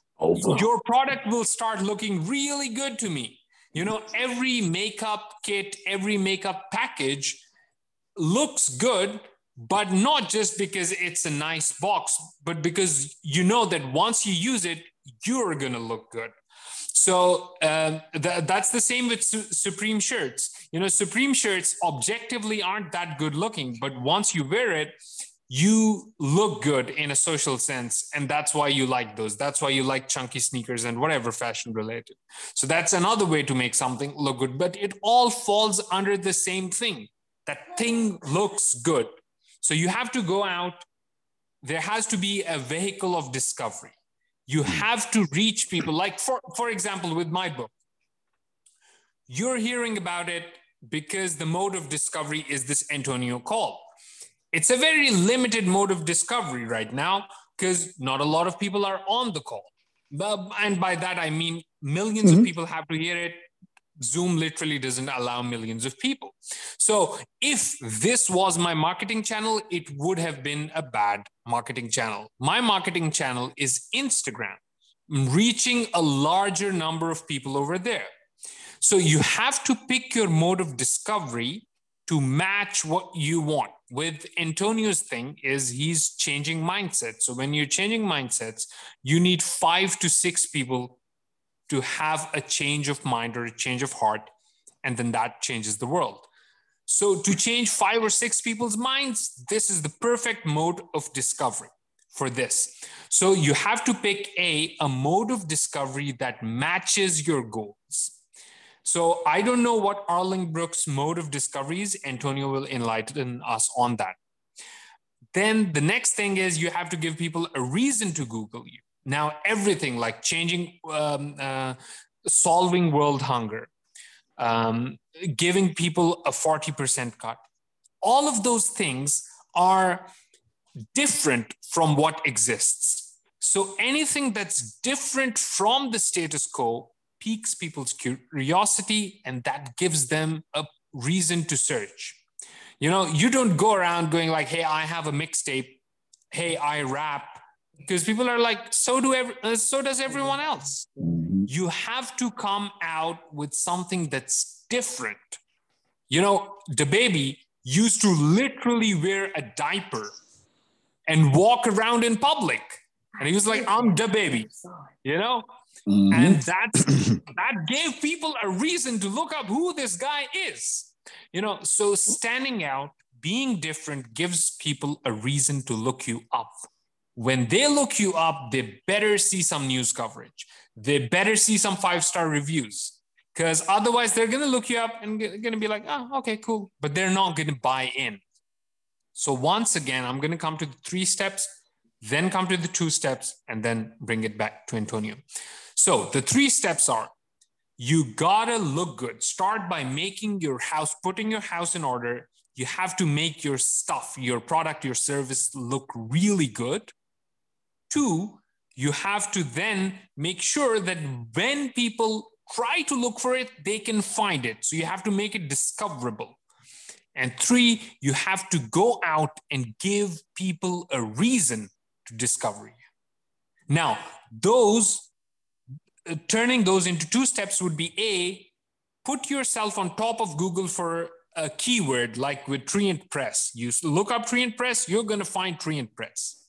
your product will start looking really good to me. You know, every makeup kit, every makeup package looks good, but not just because it's a nice box, but because you know that once you use it, you're going to look good. So um, th- that's the same with su- Supreme shirts. You know, Supreme shirts objectively aren't that good looking, but once you wear it, you look good in a social sense and that's why you like those. That's why you like chunky sneakers and whatever fashion related. So that's another way to make something look good but it all falls under the same thing. That thing looks good. So you have to go out. There has to be a vehicle of discovery. You hmm. have to reach people. Like for for example with my book you're hearing about it because the mode of discovery is this antonio call it's a very limited mode of discovery right now because not a lot of people are on the call. But, and by that, I mean millions mm-hmm. of people have to hear it. Zoom literally doesn't allow millions of people. So if this was my marketing channel, it would have been a bad marketing channel. My marketing channel is Instagram, reaching a larger number of people over there. So you have to pick your mode of discovery to match what you want. With Antonio's thing is he's changing mindsets. So when you're changing mindsets, you need five to six people to have a change of mind or a change of heart, and then that changes the world. So to change five or six people's minds, this is the perfect mode of discovery for this. So you have to pick a a mode of discovery that matches your goals. So I don't know what Arling Brooks' mode of discovery is. Antonio will enlighten us on that. Then the next thing is you have to give people a reason to Google you. Now, everything like changing, um, uh, solving world hunger, um, giving people a 40% cut, all of those things are different from what exists. So anything that's different from the status quo piques people's curiosity and that gives them a reason to search. You know, you don't go around going like, hey, I have a mixtape. Hey, I rap. because people are like, so do every, uh, so does everyone else. Mhm. You have to come out with something that's different. You know, the baby used to literally wear a diaper and walk around in public, and he was like, "I'm the baby," you know, Mhm. and that's that gave people a reason to look up who this guy is. You know, so standing out, being different gives people a reason to look you up. When they look you up, they better see some news coverage. They better see some five star reviews. Because otherwise, they're going to look you up and going to be like, oh, okay, cool. But they're not going to buy in. So, once again, I'm going to come to the three steps, then come to the two steps, and then bring it back to Antonio. So, the three steps are you gotta look good. Start by making your house, putting your house in order. You have to make your stuff, your product, your service look really good. Two, you have to then make sure that when people try to look for it, they can find it. So you have to make it discoverable. And three, you have to go out and give people a reason to discover you. Now, those uh, turning those into two steps would be A, put yourself on top of Google for a keyword like with tree and press. You look up tree and press, you're going to find tree and press.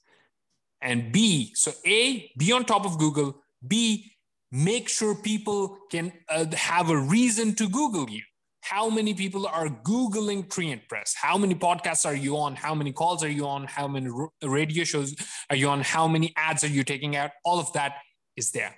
And B, so A, be on top of Google. B, make sure people can uh, have a reason to Google you. How many people are Googling tree press? How many podcasts are you on? How many calls are you on? How many radio shows are you on? How many ads are you taking out? All of that is there.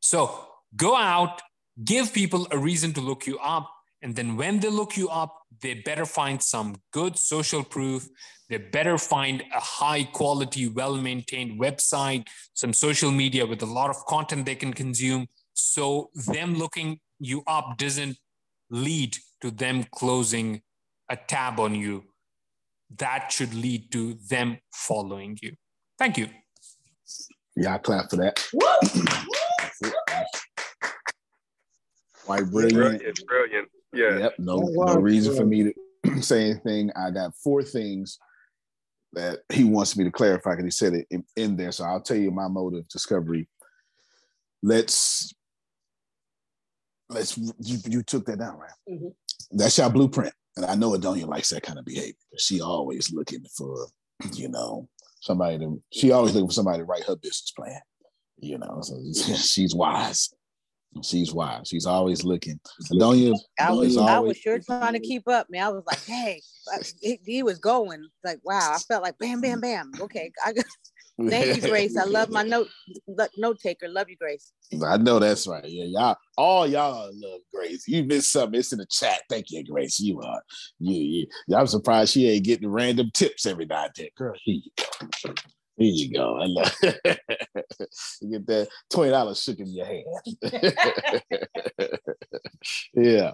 So go out, give people a reason to look you up. And then when they look you up, they better find some good social proof. They better find a high quality, well maintained website, some social media with a lot of content they can consume. So them looking you up doesn't lead to them closing a tab on you. That should lead to them following you. Thank you. Yeah, I clap for that. Quite brilliant. It's brilliant. Yeah. Yep. No, Oh, no reason for me to say anything. I got four things that he wants me to clarify because he said it in, in there. So I'll tell you my mode of discovery. Let's let's you you took that down, right? Mhm. That's your blueprint. And I know Adonia likes that kind of behavior. She always looking for, you know, somebody to she always looking for somebody to write her business plan. You know, so she's wise. She's wise. She's always looking. Adonia I was, is I was sure trying to keep up, man. I was like, hey, he, he was going like, wow. I felt like, bam, bam, bam. Okay, I got, thank you, Grace. I love my note note taker. Love you, Grace. I know that's right. Yeah, y'all, all y'all love Grace. You missed something. It's in the chat. Thank you, Grace. You are. You, you. I'm surprised she ain't getting random tips every night. There, girl. Here you go. Here you go. I love. you get that twenty dollars shook in your hand. yeah.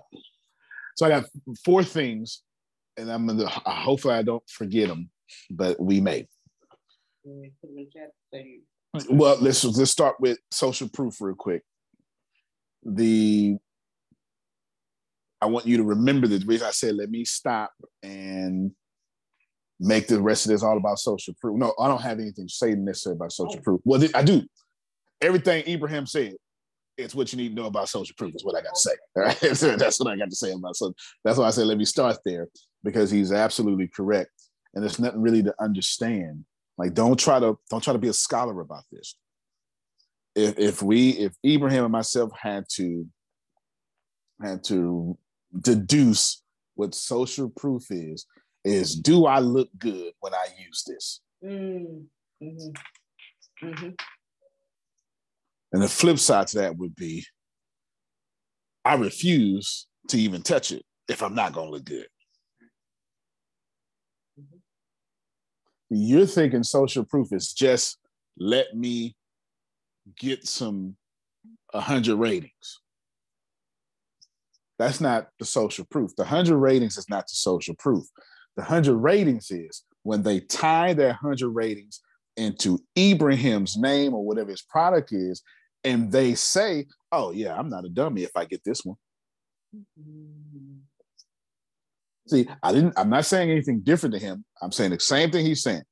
So I got four things, and I'm gonna. Hopefully, I don't forget them, but we may. Well, let's let's start with social proof real quick. The I want you to remember the reason I said let me stop and make the rest of this all about social proof. No, I don't have anything to say necessarily about social oh. proof. Well, I do. Everything Ibrahim said, it's what you need to know about social proof. Is what I got to say. All right, So that's what I got to say about so. That's why I said let me start there because he's absolutely correct, and there's nothing really to understand like don't try to don't try to be a scholar about this. If if we if Ibrahim and myself had to had to deduce what social proof is, is do I look good when I use this? Mm-hmm. And the flip side to that would be I refuse to even touch it if I'm not gonna look good. You're thinking social proof is just let me get some 100 ratings. That's not the social proof. The 100 ratings is not the social proof. The 100 ratings is when they tie their 100 ratings into Ibrahim's name or whatever his product is, and they say, oh, yeah, I'm not a dummy if I get this one. Mm-hmm. See, I didn't, I'm not saying anything different to him. I'm saying the same thing he's saying.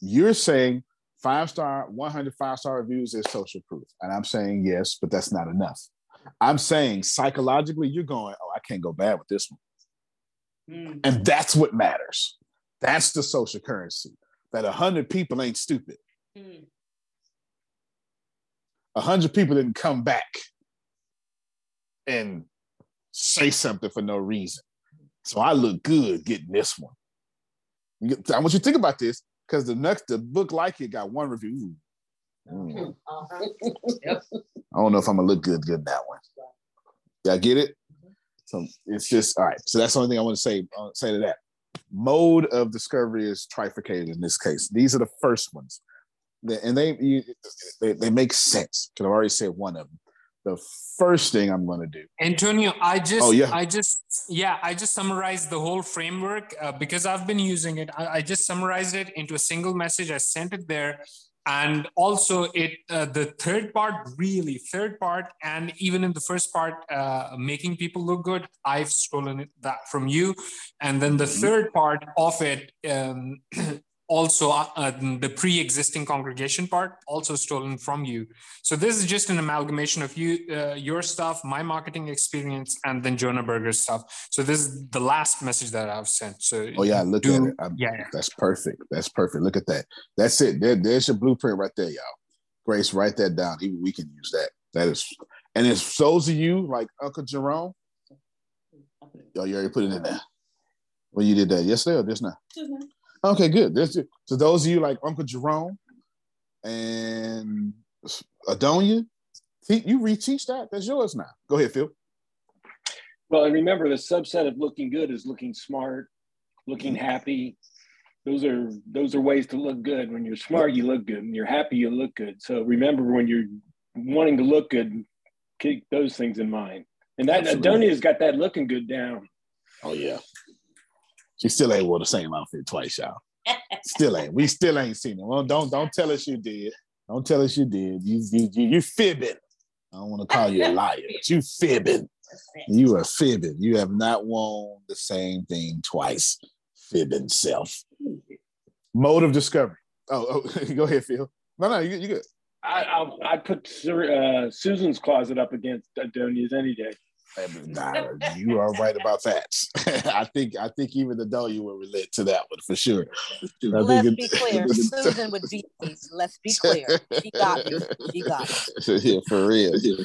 You're saying five star, 100 five star reviews is social proof. And I'm saying yes, but that's not enough. I'm saying psychologically, you're going, oh, I can't go bad with this one. Mm. And that's what matters. That's the social currency. That a 100 people ain't stupid. Mm. 100 people didn't come back and say something for no reason. So I look good getting this one. I want you to think about this because the next the book like it got one review. Mm. Uh-huh. yep. I don't know if I'm gonna look good good that one. Yeah, get it? So it's just all right. So that's the only thing I want to say uh, say to that. Mode of discovery is trifurcated in this case. These are the first ones, and they you, they, they make sense because I've already said one of them the first thing I'm going to do. Antonio, I just, oh, yeah. I just, yeah, I just summarized the whole framework uh, because I've been using it. I, I, just summarized it into a single message. I sent it there. And also, it uh, the third part, really third part, and even in the first part, uh, making people look good. I've stolen that from you, and then the mm-hmm. third part of it, um, also uh, uh, the pre-existing congregation part also stolen from you. So this is just an amalgamation of you uh, your stuff my marketing experience and then jonah berger's stuff. So this is the last message that i've sent. So oh yeah look do, at it. I'm, yeah that's perfect. That's perfect. Look at that. That's it. There, there's your blueprint right there y'all. Grace write that down. Even we can use that. That is and it's those of you like uncle jerome oh you already put it in there. When you did that yesterday or just now? Just now Okay, good. There's so those of you like Uncle Jerome and Adonia, you reteach that. That's yours now. Go ahead, Phil. Well, and remember the subset of looking good is looking smart, looking mm-hmm. happy. Those are those are ways to look good. When you're smart, you look good. When you're happy, you look good. So remember when you're wanting to look good, keep those things in mind. And that Absolutely. Adonia's got that looking good down. Oh yeah. She still ain't wore the same outfit twice, y'all. still ain't. We still ain't seen it. Well, don't don't tell us you did. Don't tell us you did. You you you, you fibbing. I don't want to call you a liar, but you fibbing. You are fibbing. You have not worn the same thing twice. Fibbing self. Mode of discovery. Oh, oh go ahead, Phil. No, no, you, you good. I I'll, I put uh, Susan's closet up against Adonia's any day. Nah, you are right about that. I think I think even the dog you will relate to that one for sure. Let's be clear. Susan would be let's be clear. She got it. She got it. Yeah, for real. Yeah.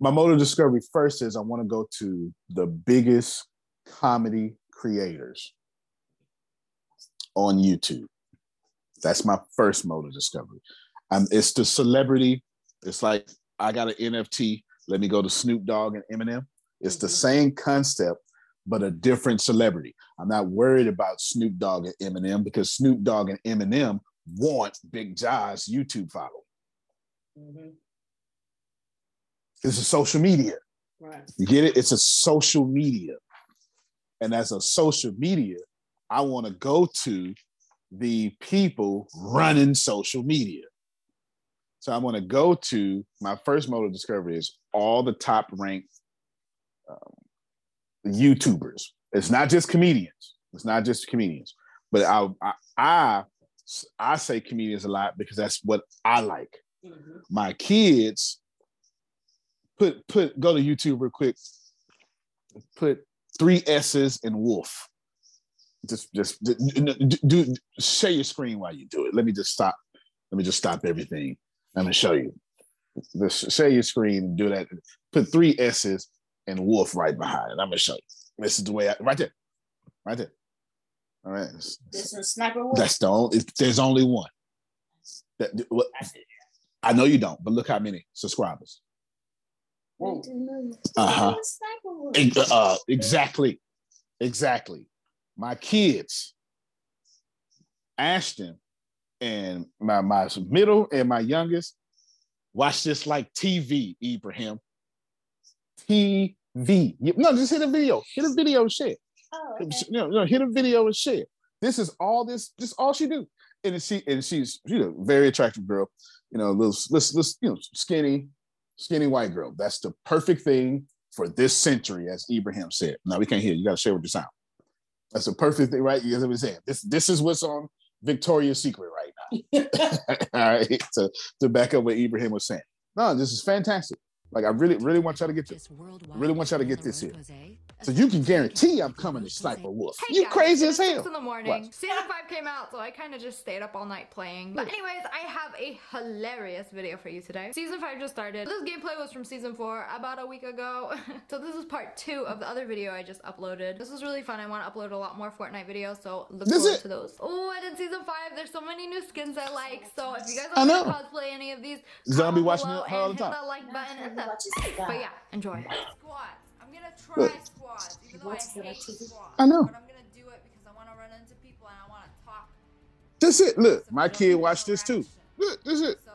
My mode of discovery first is I want to go to the biggest comedy creators on YouTube. That's my first mode of discovery. Um, it's the celebrity. It's like I got an NFT let me go to Snoop Dogg and Eminem. It's the mm-hmm. same concept, but a different celebrity. I'm not worried about Snoop Dogg and Eminem because Snoop Dogg and Eminem want Big John's YouTube follow. Mm-hmm. It's a social media. Right. You get it? It's a social media. And as a social media, I want to go to the people running social media. So I'm going to go to my first mode of discovery is all the top ranked um, YouTubers. It's not just comedians. It's not just comedians, but I, I, I, I say comedians a lot because that's what I like. Mm-hmm. My kids put put go to YouTube real quick. Put three S's in Wolf. Just just do, do share your screen while you do it. Let me just stop. Let me just stop everything. I'm gonna show you. Just share your screen, do that. Put three S's and Wolf right behind it. I'm gonna show you. This is the way I right there. Right there. All right. This is Sniper Wolf. That's the only there's only one. That, what, I know you don't, but look how many subscribers. Uh-huh. Uh, exactly. Exactly. My kids, Ashton and my my middle and my youngest watch this like TV, Ibrahim. TV. No, just hit a video. Hit a video and share. Oh, okay. you, know, you know, hit a video and share. This is all this, this all she do. And she and she's you know very attractive girl, you know, little, little, little you know, skinny, skinny white girl. That's the perfect thing for this century, as Ibrahim said. Now we can't hear. You got to share with your sound. That's the perfect thing, right? You guys what I'm saying. This this is what's on Victoria's Secret right. All right, to, to back up what Ibrahim was saying. No, this is fantastic. Like I really, really want y'all to get this. Really want y'all to get this here. So you can guarantee I'm coming to Sniper Wolf. Hey you guys, crazy as hell. Six in the morning. What? Season five came out, so I kind of just stayed up all night playing. But anyways, I have a hilarious video for you today. Season five just started. This gameplay was from season four about a week ago. so this is part two of the other video I just uploaded. This was really fun. I want to upload a lot more Fortnite videos, so look This forward it? to those. Oh, and in season five, there's so many new skins I like. So if you guys I want to cosplay any of these, Zombie watching below it all and the hit time. that like button and the but yeah, enjoy. Squads. I'm gonna try Look. squads, even though I hate squads. I know. But I'm gonna do it because I want to run into people and I want to talk. This is it. Look, some my kid watched this too. interaction. Look, this it. So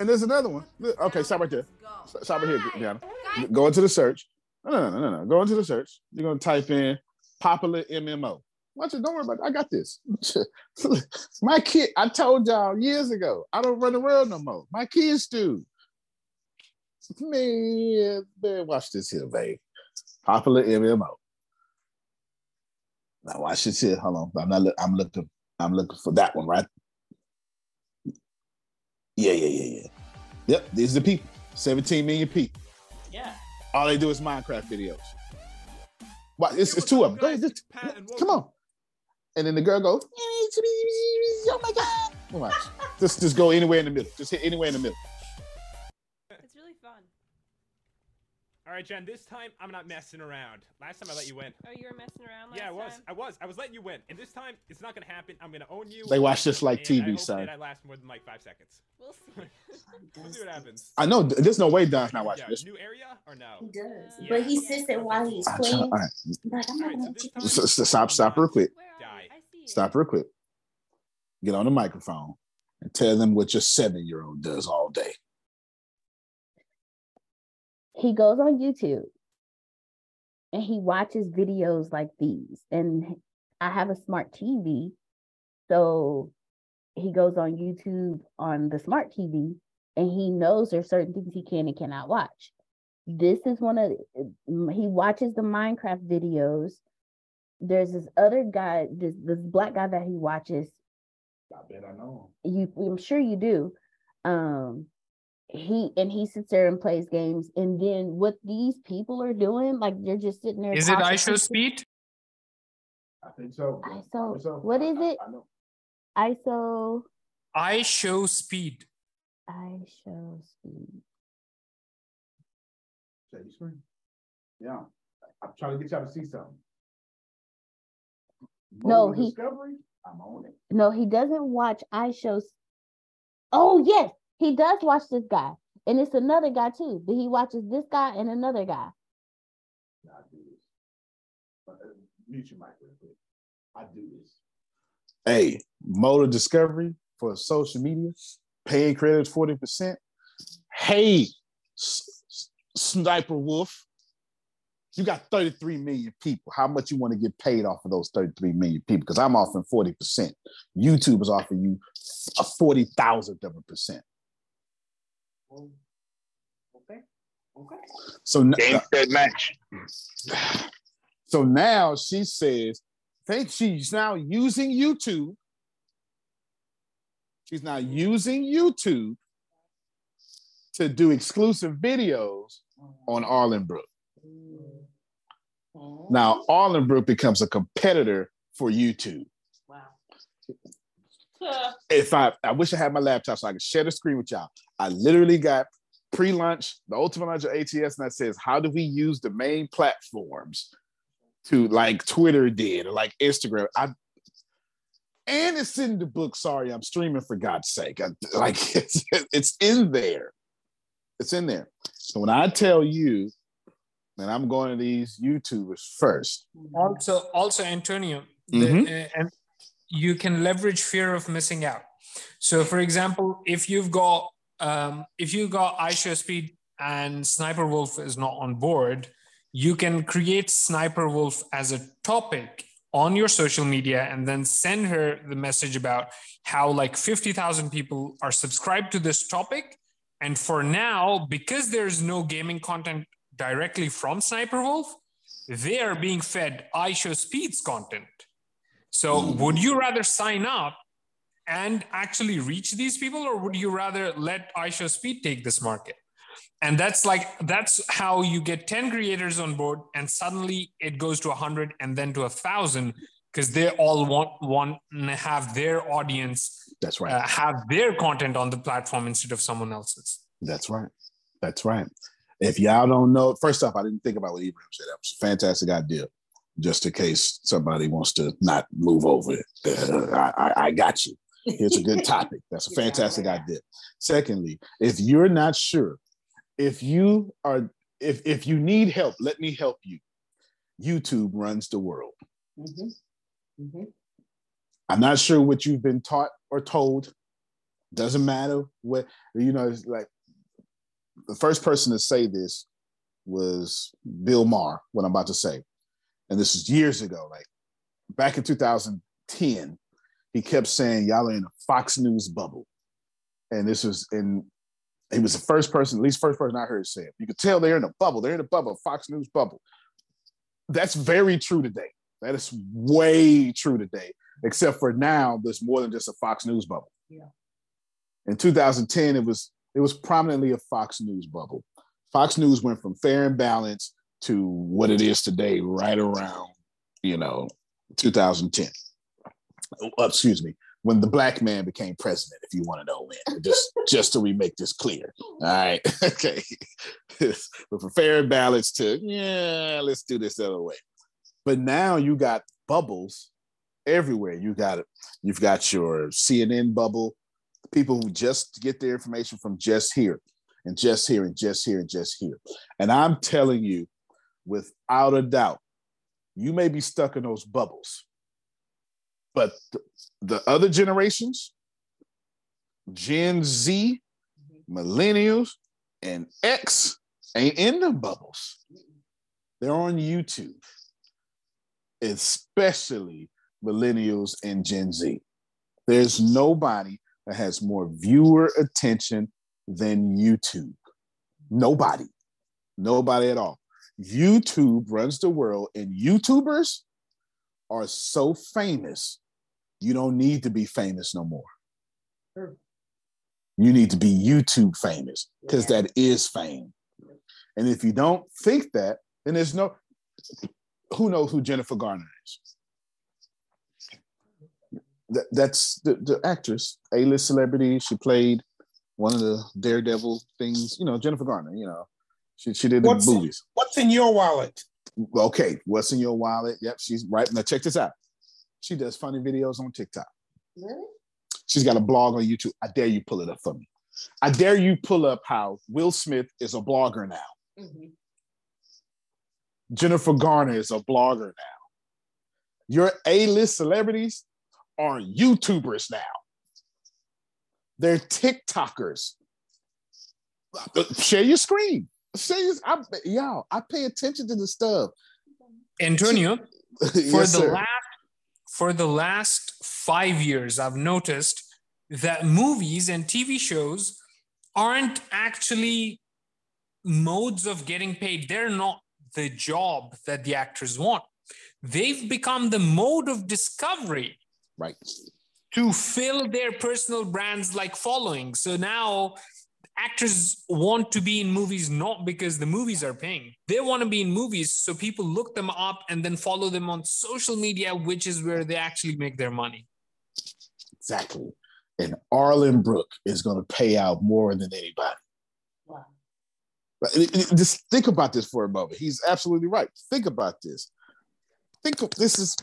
And there's another one. Look, okay, stop right there. go. Stop right here, Guys, Brianna. guys, Go into the search. No, no, no, no, no. Go into the search. You're gonna type in popular MMO. Watch it. Don't worry about it. I got this. My kid, I told y'all years ago, I don't run the world no more. My kids do. Man, man, watch this here, babe. Popular MMO. Now watch this here. Hold on. I'm not. look- I'm looking. I'm looking for that one, right? Yeah, yeah, yeah, yeah. Yep. These are the people. 17 million people. Yeah. All they do is Minecraft videos. Why? It's, it's two of them. Go ahead, just- come on. And then the girl goes, oh my God. Watch. Just, just go anywhere in the middle. Just hit anywhere in the middle. All right, Jen. This time I'm not messing around. Last time I let you win. Oh, you were messing around last Yeah, I was. time? I was. I was letting you win. And this time it's not gonna happen. I'm gonna own you. They watch this like and I TV, hope son. that I last more than like five seconds. We'll see. We'll see what happens. I know there's no way Don's not watching Yeah, this. new area or no? He does. Yeah. But he sits there while he's I'm trying- playing. all right, Like, I'm not right, so gonna this time- S- s- stop, stop real quick. Where are Die. we? I see. Stop real quick. Get on the microphone and tell them what your seven year old does all day. He goes on YouTube and he watches videos like these. And I have a smart TV. So he goes on YouTube on the smart TV and he knows there's certain things he can and cannot watch. This is one of he watches the Minecraft videos. There's this other guy, this this black guy that he watches. I bet I know. You I'm sure you do. Um he and he sits there and plays games and then what these people are doing like they're just sitting there Is it talking IShowSpeed? I think so. ISO what is it I know. ISO I show speed. I show speed Share your screen. Yeah. I'm trying to get y'all to see something. No, Mobile he- Discovery, I'm on it. no he doesn't watch I show oh yes he does watch this guy and it's another guy too but he watches this guy and another guy I do this. But, uh, Mute your mic real quick. I do this. Hey, motor discovery for social media, paying credits 40%. Hey, S- S- Sniper Wolf, you got 33 million people. How much you want to get paid off of those 33 million people? Because I'm offering 40%. YouTube is offering you a 40 thousandth of a percent. Okay. Okay. So n- Game uh, set match. So now she says, think she's now using YouTube. She's now using YouTube to do exclusive videos on Arlenbrook. Now, Arlenbrook becomes a competitor for YouTube. Wow. If I, I wish I had my laptop so I could share the screen with y'all. I literally got pre-lunch, the ultimate lunch of ATS, and that says, how do we use the main platforms to like Twitter did or like Instagram? I and it's in the book. Sorry, I'm streaming for God's sake. I, like it's, it's in there. It's in there. So when I tell you that I'm going to these YouTubers first, Also, also Antonio, the- Mhm. uh, and you can leverage fear of missing out. So, for example, if you've got um, if you've got IShowSpeed and Sniper Wolf is not on board, you can create Sniper Wolf as a topic on your social media and then send her the message about how like 50,000 people are subscribed to this topic. And for now, because there's no gaming content directly from Sniper Wolf, they are being fed IShowSpeed's content. So would you rather sign up and actually reach these people, or would you rather let IShowSpeed take this market? And that's like that's how you get 10 creators on board, and suddenly it goes to 100 and then to a thousand because they all want want to have their audience that's right. uh, have their content on the platform instead of someone else's. That's right. That's right. If y'all don't know first off i didn't think about what ibrahim said. That was a fantastic idea just in case somebody wants to not move over it uh, I, I, I got you it's a good topic that's a fantastic idea secondly if you're not sure if you are if if you need help let me help you youtube runs the world mm-hmm. Mm-hmm. I'm not sure what you've been taught or told. Doesn't matter what you know. It's like the first person to say this was Bill Maher. What I'm about to say, and this is years ago, like back in 2010. He kept saying, "Y'all are in a Fox News bubble," and this was in. He was the first person, at least first person I heard say it. You could tell they're in a bubble. They're in a bubble, Fox News bubble. That's very true today. That is way true today, except for now, there's more than just a Fox News bubble. Yeah. In 2010, it was it was prominently a Fox News bubble. Fox News went from fair and balanced to what it is today, right around, you know, 2010. Oh, excuse me, when the black man became president, if you want to know when, just just so we make this clear. All right. okay. but from fair and balanced to, yeah, let's do this the other way. But now you got bubbles everywhere. You got it. You've got your CNN bubble, people who just get their information from just here and just here and just here and just here. And I'm telling you, without a doubt, you may be stuck in those bubbles. But th- the other generations, Gen Z, millennials, and X ain't in the bubbles. They're on YouTube especially millennials and Gen Z. There's nobody that has more viewer attention than YouTube. Nobody. Nobody at all. YouTube runs the world, and YouTubers are so famous, you don't need to be famous no more. Sure. You need to be YouTube famous because yeah. that is fame. And if you don't think that, then there's no who knows who Jennifer Garner is? That, that's the, the actress, A-list celebrity. She played one of the Daredevil things. You know, Jennifer Garner. You know, she she did the what's movies. In, what's in your wallet? Okay, what's in your wallet? Yep, she's right. Now check this out. She does funny videos on TikTok. Really? She's got a blog on YouTube. I dare you pull it up for me. I dare you pull up how Will Smith is a blogger now. Mm-hmm. Jennifer Garner is a blogger now. Your A-list celebrities are YouTubers now. They're TikTokers. Share your screen. Your, I, y'all, I pay attention to the stuff. Antonio, yes, for the sir. last for the last five years, I've noticed that movies and TV shows aren't actually modes of getting paid. They're not the job that the actors want. They've become the mode of discovery. Right. To fill their personal brands like following. So now actors want to be in movies not because the movies are paying. They want to be in movies so people look them up and then follow them on social media, which is where they actually make their money. Exactly. And Arlen Brook is going to pay out more than anybody. Uh, uh, just think about this for a moment. He's absolutely right. Think about this. Think of this is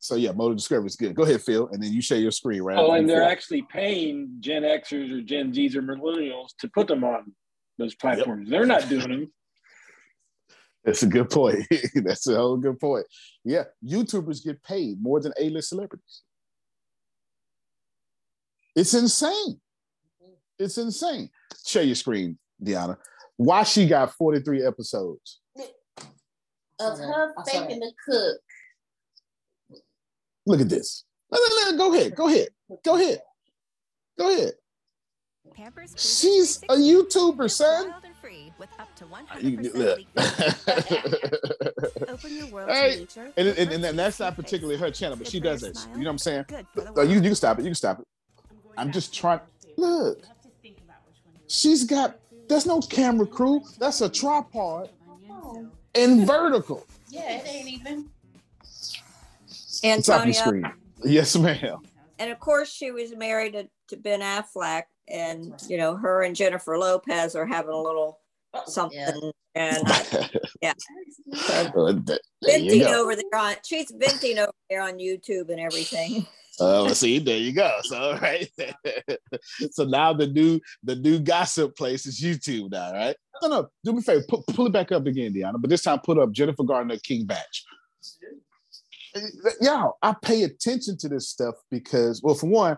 so yeah, motor discovery is good. Go ahead, Phil, and then you share your screen, right? Oh, and they're actually paying Gen Xers or Gen Zs or millennials to put them on those platforms. Yep. They're not doing them. That's a good point. That's a whole good point. Yeah, YouTubers get paid more than A-list celebrities. It's insane. It's insane. Share your screen, Deanna why she got 43 episodes of her oh, faking the cook. Look at this. Go ahead. Go ahead. Go ahead. Go ahead. Pampers She's a YouTuber, son. Ah, Open your world hey, to. And, and, and, and, that's not particularly her channel, but she does this. You know what I'm saying? You, you can stop it. You can stop it. I'm just trying. Look, she's got. There's no camera crew. That's a tripod and vertical. Yeah, it ain't even. Screen. Yes, ma'am. and of course, she was married to, to Ben Affleck, and you know, her and Jennifer Lopez are having a little something, and uh, yeah, so Uh, th- there you venting over there on she's venting over there on YouTube and everything. Oh, well, see, there you go. So, right. so now the new the new gossip place is YouTube now, right? No, no. Do me a favor, pu- pull it back up again, Deanna. But this time, put up Jennifer Gardner King Bach. Y'all, I pay attention to this stuff because, well, for one,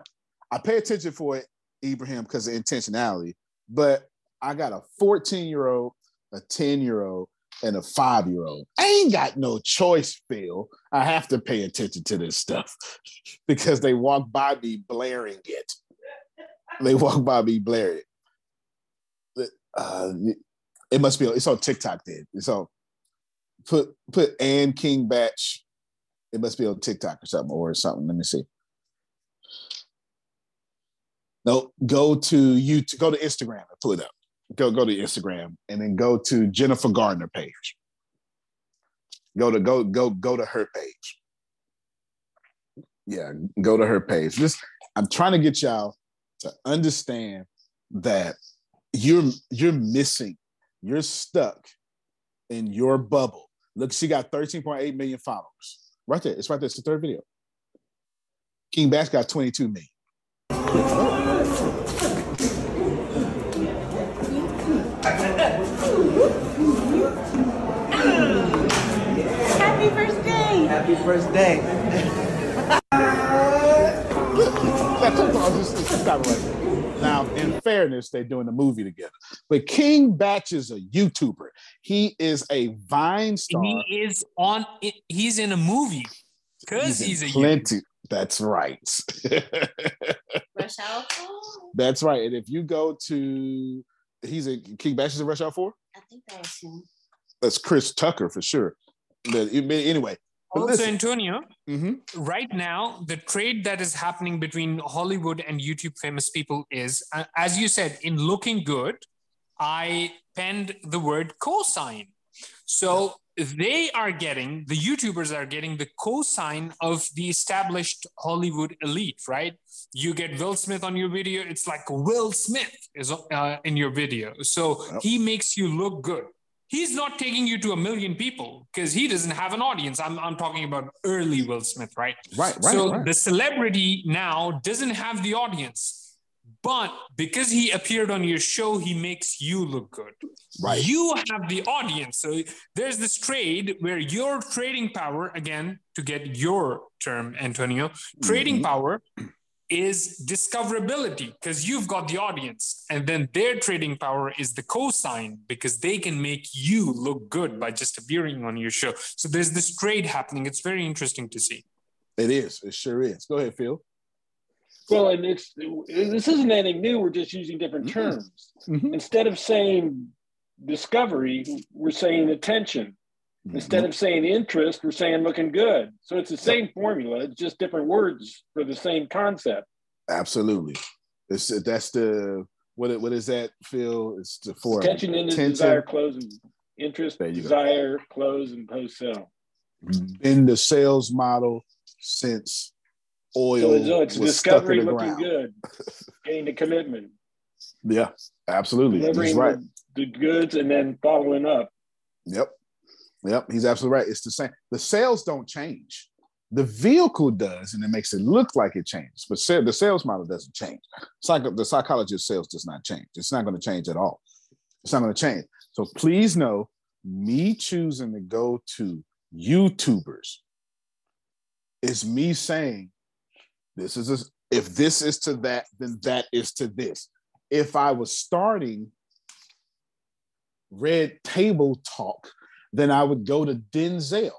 I pay attention for it, Ibrahim, because of intentionality. But I got a 14 year old, a 10 year old, and a five year old. I ain't got no choice, Phil. I have to pay attention to this stuff because they walk by me blaring it. They walk by me blaring it. Uh, it must be. It's on TikTok. Then on. Put put Ann King Bach. It must be on TikTok or something or something. Let me see. No, go to YouTube. Go to Instagram and pull it up. Go go to Instagram and then go to Jennifer Gardner page. Go to go go go to her page. Yeah, go to her page. Just I'm trying to get y'all to understand that you're you're missing, you're stuck in your bubble. Look, she got 13.8 million followers. Right there. It's right there. It's the third video. King Bach got 22 million. Happy first day. Happy first day. That's what I was just- just got right. Now, in fairness, they're doing a movie together. But King Bach is a YouTuber. He is a Vine star. He is on. He's in a movie because in he's, a plenty. That's right. Rush hour. That's right. And if you go to, he's a King Bach is a Rush Hour Four. I think that was him. That's Chris Tucker for sure. But anyway, but Also, listen. Antonio, Mhm. right now, the trade that is happening between Hollywood and YouTube famous people is, uh, as you said, in looking good, I penned the word cosign. So they are getting, the YouTubers are getting the cosign of the established Hollywood elite, right? You get Will Smith on your video, it's like Will Smith is uh, in your video. So he makes you look good. He's not taking you to a million people because he doesn't have an audience. I'm, I'm talking about early Will Smith, right? Right, right, So right. the celebrity now doesn't have the audience, but because he appeared on your show, he makes you look good. Right. You have the audience. So there's this trade where your trading power, again, to get your term, Antonio, trading Mhm. power is discoverability because you've got the audience. And then their trading power is the cosign because they can make you look good by just appearing on your show. So there's this trade happening. It's very interesting to see. It is. It sure is. Go ahead, Phil. Well, and it's this isn't anything new. We're just using different Mhm. terms. Mhm. Instead of saying discovery, we're saying attention. Mm-hmm. Instead of saying interest, we're saying looking good. So it's the same formula. It's just different words for the same concept. Absolutely. It's, that's the what? What is that, Phil? It's the for Attention, in attention. desire, close, and interest, you go. desire, close, and post sell. Mm-hmm. been the sales model since oil So it's, it's was stuck discovery in the looking ground. good, getting the commitment, Yeah, absolutely. He's delivering right. the, the goods, and then following up. Yep. Yep. He's absolutely right. It's the same. The sales don't change. The vehicle does, and it makes it look like it changes, but sa- the sales model doesn't change. The psychology of sales does not change. It's not going to change at all. It's not going to change. So please know, me choosing to go to YouTubers is me saying, this is a, if this is to that, then that is to this. If I was starting Red Table Talk, then I would go to Denzel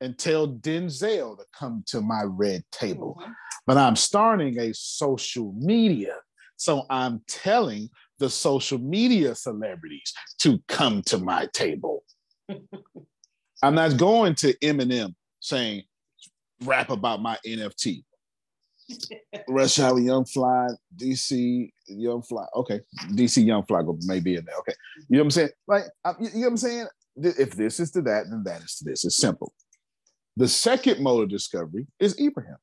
and tell Denzel to come to my red table. Mm-hmm. But I'm starting a social media. So I'm telling the social media celebrities to come to my table. I'm not going to Eminem saying, rap about my NFT. Rush Hour, Young Fly, DC, Young Fly. Okay, DC Young Fly may be in there. Okay, you know what I'm saying? Like, you know what I'm saying? If this is to that, then that is to this. It's simple. The second mode of discovery is Ibrahim.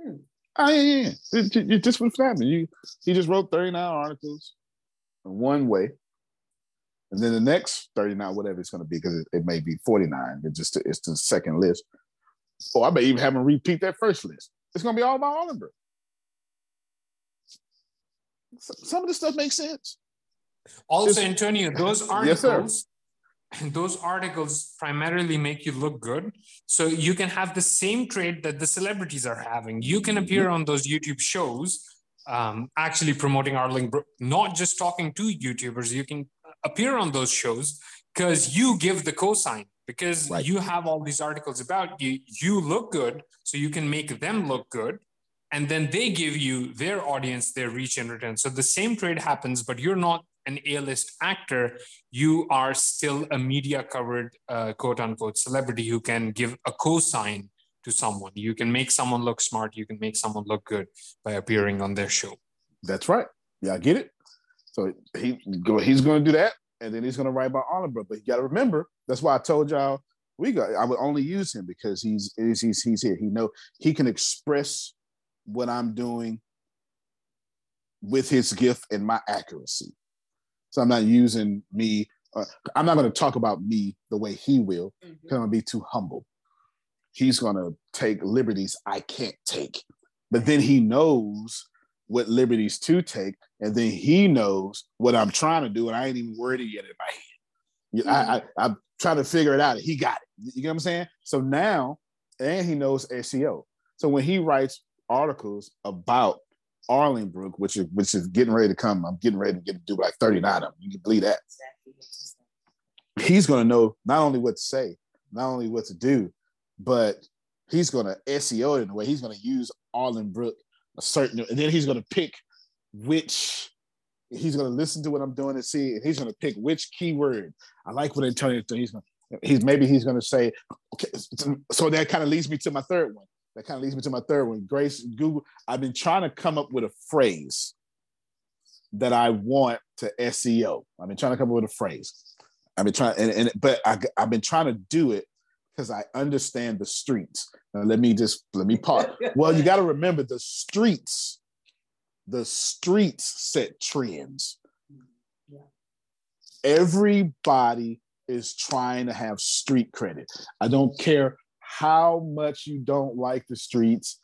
Hmm. Oh, yeah, yeah. It, it, it just what happened. You, he just wrote 39 articles in one way. And then the next 39, whatever it's going to be, because it, it, may be 49. It's just it's the second list. Oh, I may even have him repeat that first list. It's going to be all about Arlenberg. Some of this stuff makes sense. Also, it's, Antonio, those articles, yes, those articles primarily make you look good. So you can have the same trade that the celebrities are having. You can appear mm-hmm. on those YouTube shows, um, actually promoting Arling, not just talking to YouTubers. You can appear on those shows because you give the cosign because right. you have all these articles about you you look good so you can make them look good and then they give you their audience their reach and return so the same trade happens but you're not an a-list actor you are still a media covered uh, quote unquote celebrity who can give a cosign to someone you can make someone look smart you can make someone look good by appearing on their show that's right yeah i get it so he he's going to do that and then he's going to write about Oliver. But you got to remember, that's why I told y'all we got. I would only use him because he's he's, he's here. He know he can express what I'm doing with his gift and my accuracy. So I'm not using me. Uh, I'm not going to talk about me the way he will. Mm-hmm. I'm going to be too humble. He's going to take liberties I can't take. But then he knows what liberties to take, and then he knows what I'm trying to do, and I ain't even worried it yet in my head. Mm-hmm. I, I, I'm trying to figure it out. He got it. You get what I'm saying? So now, and he knows SEO. So when he writes articles about Arlenbrook, which is which is getting ready to come, I'm getting ready to get to do like 39 of them. You can believe that. He's going to know not only what to say, not only what to do, but he's going to SEO it in a way. He's going to use Arlenbrook a certain, and then he's going to pick which he's going to listen to what I'm doing and see, and he's going to pick which keyword. I like what Antonio he's going. He's maybe he's going to say, okay. So that kind of leads me to my third one. That kind of leads me to my third one. Grace Google. I've been trying to come up with a phrase that I want to SEO. I've been trying to come up with a phrase. I've been trying, and, and but I, I've been trying to do it because I understand the streets. Now, let me just let me pause. well, you got to remember the streets. The streets set trends. Everybody is trying to have street credit. I don't care how much you don't like the streets.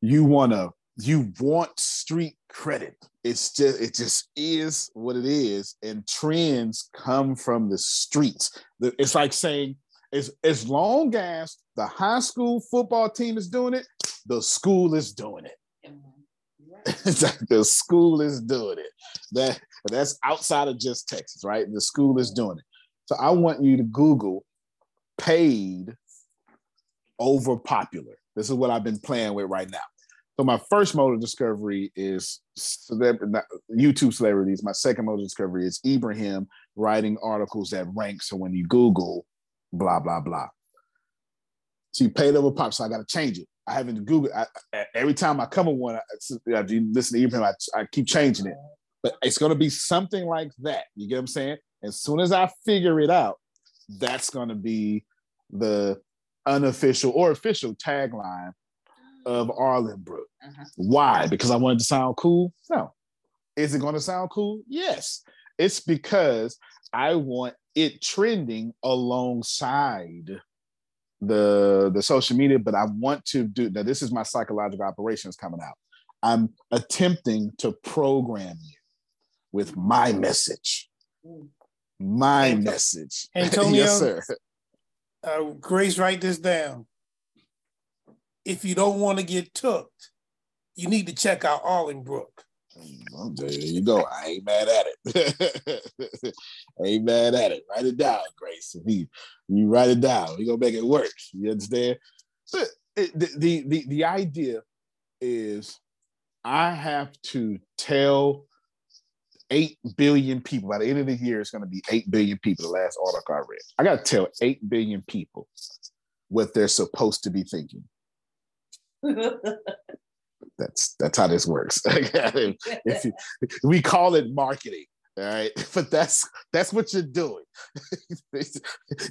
You want to you want street credit. It's just it just is what it is, and trends come from the streets. It's like saying as, as long as the high school football team is doing it, the school is doing it. It's like the school is doing it. That that's outside of just Texas, right? The school is doing it. So I want you to Google paid over popular. This is what I've been playing with right now. So my first mode of discovery is YouTube celebrities. My second mode of discovery is Ibrahim writing articles that rank. So when you Google blah blah blah. She paid over pop, so I got to change it. I haven't Googled. Every time I come with one, I, I listen to Ibrahim, I, I keep changing it. But it's going to be something like that. You get what I'm saying? As soon as I figure it out, that's going to be the unofficial or official tagline of Arlenbrook. Uh-huh. Why? Because I wanted to sound cool? No. Is it going to sound cool? Yes. It's because I want it trending alongside the the social media, but I want to do now. This is my psychological operations coming out. I'm attempting to program you with my message. My message. Antonio, yes, sir. Uh, Grace, write this down. If you don't want to get took, you need to check out Arlenbrook. There you go. I ain't mad at it. Ain't mad at it. Write it down, Grace. you, write it down, we gonna make it work. You understand? It, the, the the the idea is I have to tell eight billion people by the end of the year. It's going to be eight billion people. The last article I read, I got to tell eight billion people what they're supposed to be thinking. That's that's how this works. if you, we call it marketing, all right, but that's that's what you're doing.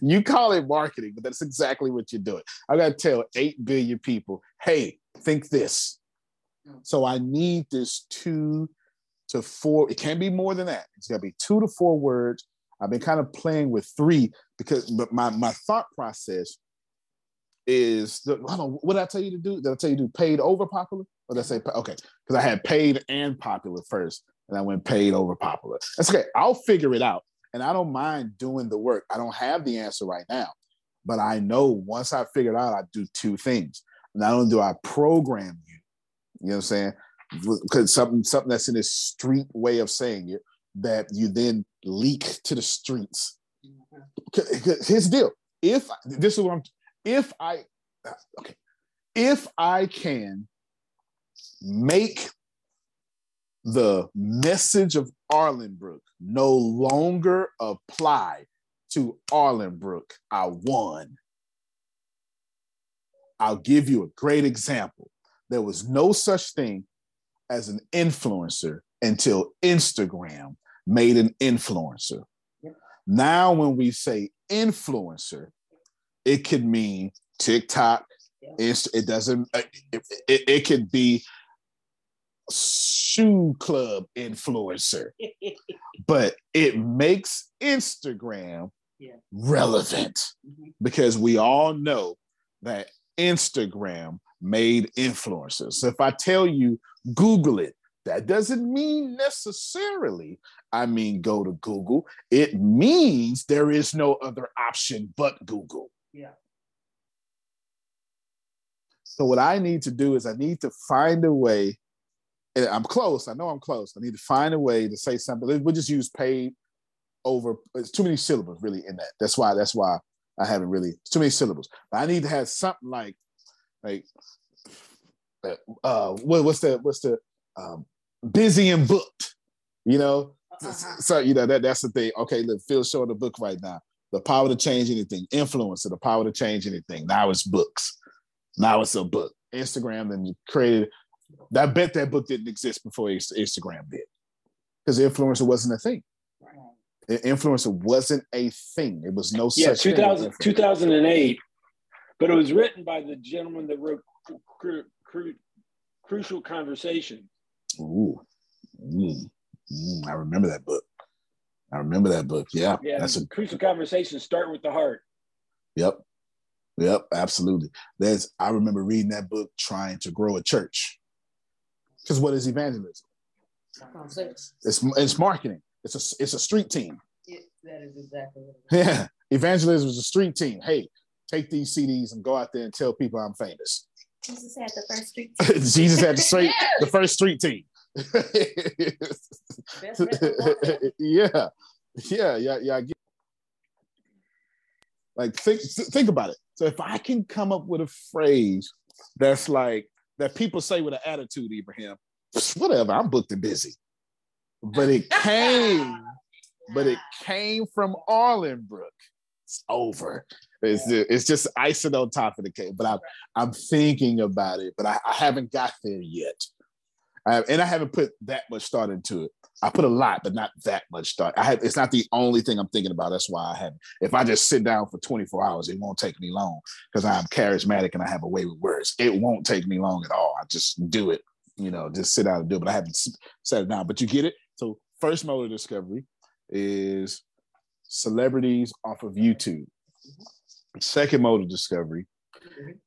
you call it marketing, but that's exactly what you're doing. I got to tell eight billion people, hey, think this. So I need this two to four. It can't be more than that. It's got to be two to four words. I've been kind of playing with three because, but my my thought process is the, what did I tell you to do? Did I tell you to do paid over popular? Or did I say okay? Because I had paid and popular first, and I went paid over popular. That's okay. I'll figure it out, and I don't mind doing the work. I don't have the answer right now, but I know once I figure it out, I do two things. Not only do I program you, you know what I'm saying? Because something something that's in this street way of saying it that you then leak to the streets. Here's the deal. If this is what I'm if I okay, if I can make the message of Arlenbrook no longer apply to Arlenbrook, I won. I'll give you a great example. There was no such thing as an influencer until Instagram made an influencer. Yep. Now, when we say influencer, it could mean TikTok. Yeah. It doesn't. Uh, it, it, it could be shoe club influencer, but it makes Instagram yeah. relevant mm-hmm. because we all know that Instagram made influencers. So if I tell you Google it, that doesn't mean necessarily, I mean, go to Google. It means there is no other option but Google. Yeah. So, what I need to do is I need to find a way, and I'm close. I know I'm close. I need to find a way to say something. We'll just use paid over. It's too many syllables really in that. That's why. That's why I haven't really. too many syllables. But I need to have something like, like, uh, what, what's the what's the um, busy and booked, you know. Uh-huh. So you know that that's the thing. Okay, look, Phil's showing the book right now. The power to change anything, influence the power to change anything. Now it's books. Now it's a book. Instagram then created. I bet that book didn't exist before Instagram did, because influencer wasn't a thing. Influencer wasn't a thing. It was no yeah, such 2000, thing. 2008, but it was written by the gentleman that wrote cru- cru- Crucial Conversation. Ooh, mm, mm, I remember that book. I remember that book. Yeah, yeah. That's a crucial conversation. Start with the heart. Yep, yep, absolutely. There's. I remember reading that book, trying to grow a church. Because what is evangelism? It's it's marketing. It's a it's a street team. that is exactly. Yeah, evangelism is a street team. Hey, take these CDs and go out there and tell people I'm famous. Jesus had the first street team. Jesus had the straight the first street team. yeah, yeah, yeah, yeah. Like think think about it. So if I can come up with a phrase that's like that people say with an attitude, Ibrahim, whatever, I'm booked and busy. But it came, but it came from Arlenbrook. It's over. It's, it's just icing on top of the cake. But I'm I'm thinking about it, but I, I haven't got there yet. And I haven't put that much thought into it. I put a lot, but not that much thought. I have. It's not the only thing I'm thinking about. That's why I haven't. If I just sit down for 24 hours, it won't take me long because I'm charismatic and I have a way with words. It won't take me long at all. I just do it. You know, just sit down and do it. But I haven't set it down. But you get it. So first mode of discovery is celebrities off of YouTube. Second mode of discovery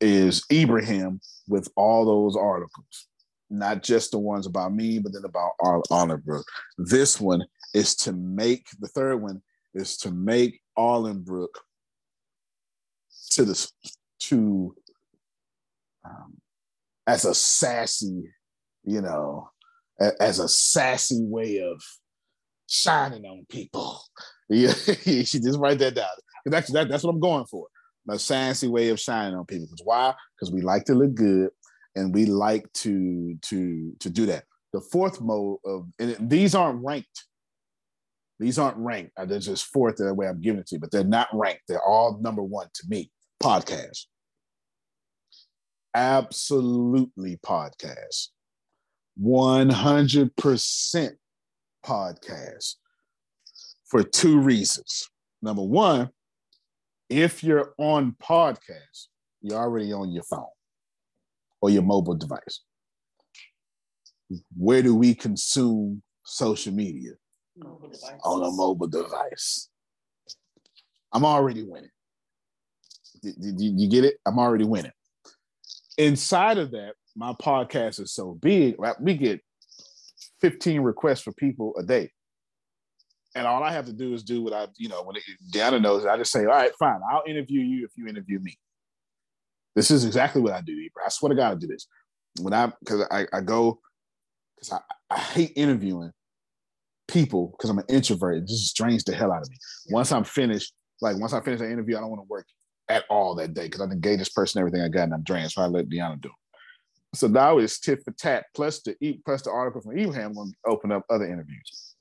is Ibrahim with all those articles, not just the ones about me, but then about Arlenbrook. This one is to make the third one is to make Arlenbrook to this to um, as a sassy, you know, as a sassy way of shining on people. Yeah, you should just write that down. That's that, that's what I'm going for a fancy way of shining on people. Because why? Because we like to look good, and we like to to to do that. The fourth mode of and these aren't ranked. These aren't ranked. Uh, they're just fourth the way I'm giving it to you, but they're not ranked. They're all number one to me. Podcast. absolutely podcast. 100% podcast for two reasons. Number one, if you're on podcast, you're already on your phone or your mobile device. Where do we consume social media? On a mobile device. I'm already winning. You get it? I'm already winning. Inside of that, my podcast is so big, right? we get 15 requests for people a day. And all I have to do is do what I, you know, when it, Deanna knows, I just say, all right, fine, I'll interview you if you interview me. This is exactly what I do. I swear to God, I do this. When I, because I, I go, because I, I hate interviewing people because I'm an introvert. It just drains the hell out of me. Once I'm finished, like once I finish the interview, I don't want to work at all that day because I engage this person, everything I got, and I'm drained. So I let Deanna do. it. So now it's tit for tat plus the plus the article from going to open up other interviews.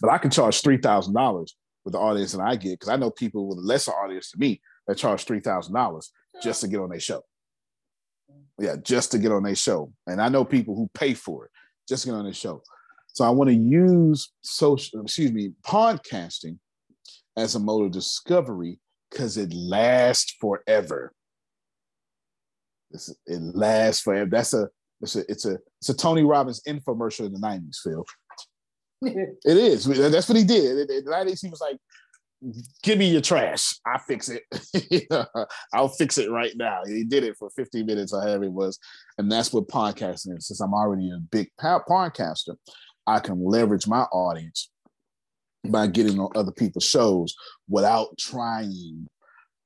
But I can charge three thousand dollars with the audience that I get because I know people with a lesser audience to me that charge three thousand dollars just to get on their show. Yeah, just to get on their show, and I know people who pay for it just to get on their show. So I want to use social, excuse me, podcasting as a mode of discovery because it lasts forever. It's, it lasts forever. That's a it's a it's a it's a Tony Robbins infomercial in the '90s, Phil. it is. That's what he did. The '90s, he was like, "Give me your trash. I fix it. I'll fix it right now." He did it for 15 minutes or however it was, and that's what podcasting is. Since I'm already a big podcaster, I can leverage my audience by getting on other people's shows without trying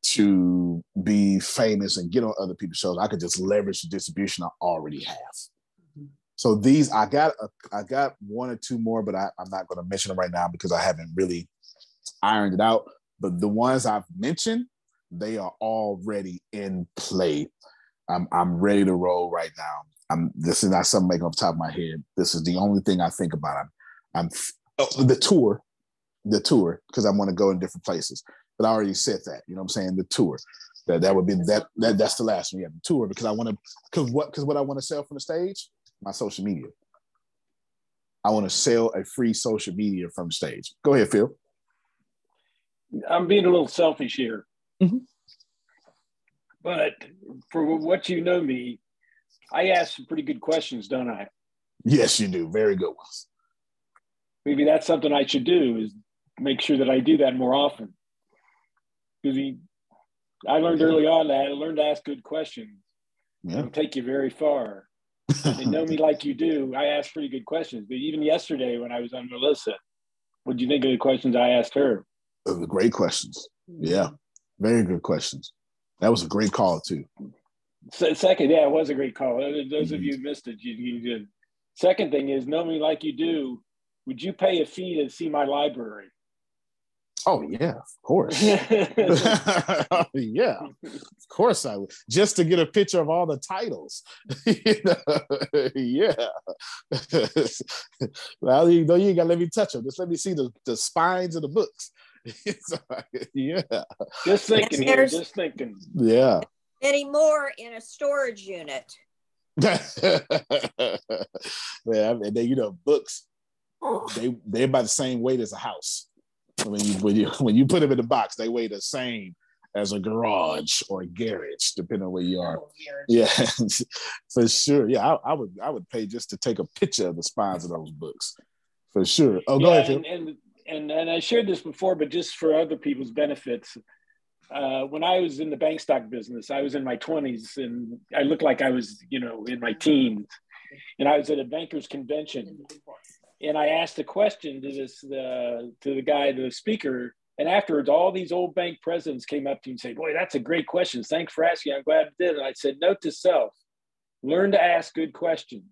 to be famous and get on other people's shows. I could just leverage the distribution I already have. So these, I got, a, I got one or two more, but I, I'm not going to mention them right now because I haven't really ironed it out. But the ones I've mentioned, they are already in play. I'm, I'm ready to roll right now. I'm. This is not something making off the top of my head. This is the only thing I think about. I'm. I'm oh, the tour the tour because I want to go in different places. But I already said that, you know what I'm saying? The tour. That that would be that, that that's the last one. Yeah, the tour because I want to because what because what I want to sell from the stage, my social media. I want to sell a free social media from the stage. Go ahead, Phil. I'm being a little selfish here. Mm-hmm. But for what you know me, I ask some pretty good questions, don't I? Yes, you do. Very good ones. Maybe that's something I should do is make sure that I do that more often. Because I learned early on that I learned to ask good questions. Yeah. It'll take you very far. They know me like you do. I ask pretty good questions. But even yesterday when I was on Melissa, what do you think of the questions I asked her? Great questions. Yeah, very good questions. That was a great call too. So, second, yeah, it was a great call. Those mm-hmm. of you who missed it, you, you did. Second thing is, know me like you do. Would you pay a fee to see my library? Oh yeah, of course. yeah, of course I would. Just to get a picture of all the titles. yeah. well, you know, you ain't gotta let me touch them. Just let me see the, the spines of the books. yeah. Just thinking here, just thinking. Yeah. Any more in a storage unit? yeah, and then you know, books. Oh. They they're about the same weight as a house when you when you when you put them in the box, they weigh the same as a garage or a garage, depending on where you are. Yeah, for sure. Yeah, I, I, would I would pay just to take a picture of the spines of those books, for sure. Oh, go yeah, ahead. And, and, and and I shared this before, but just for other people's benefits. Uh, when I was in the bank stock business, I was in my 20s and I looked like I was, you know, in my teens. And I was at a bankers convention and I asked a question to this uh, to the guy, the speaker, and afterwards, all these old bank presidents came up to me and said, "Boy, that's a great question. Thanks for asking. I'm glad I did." And I said, "Note to self: learn to ask good questions.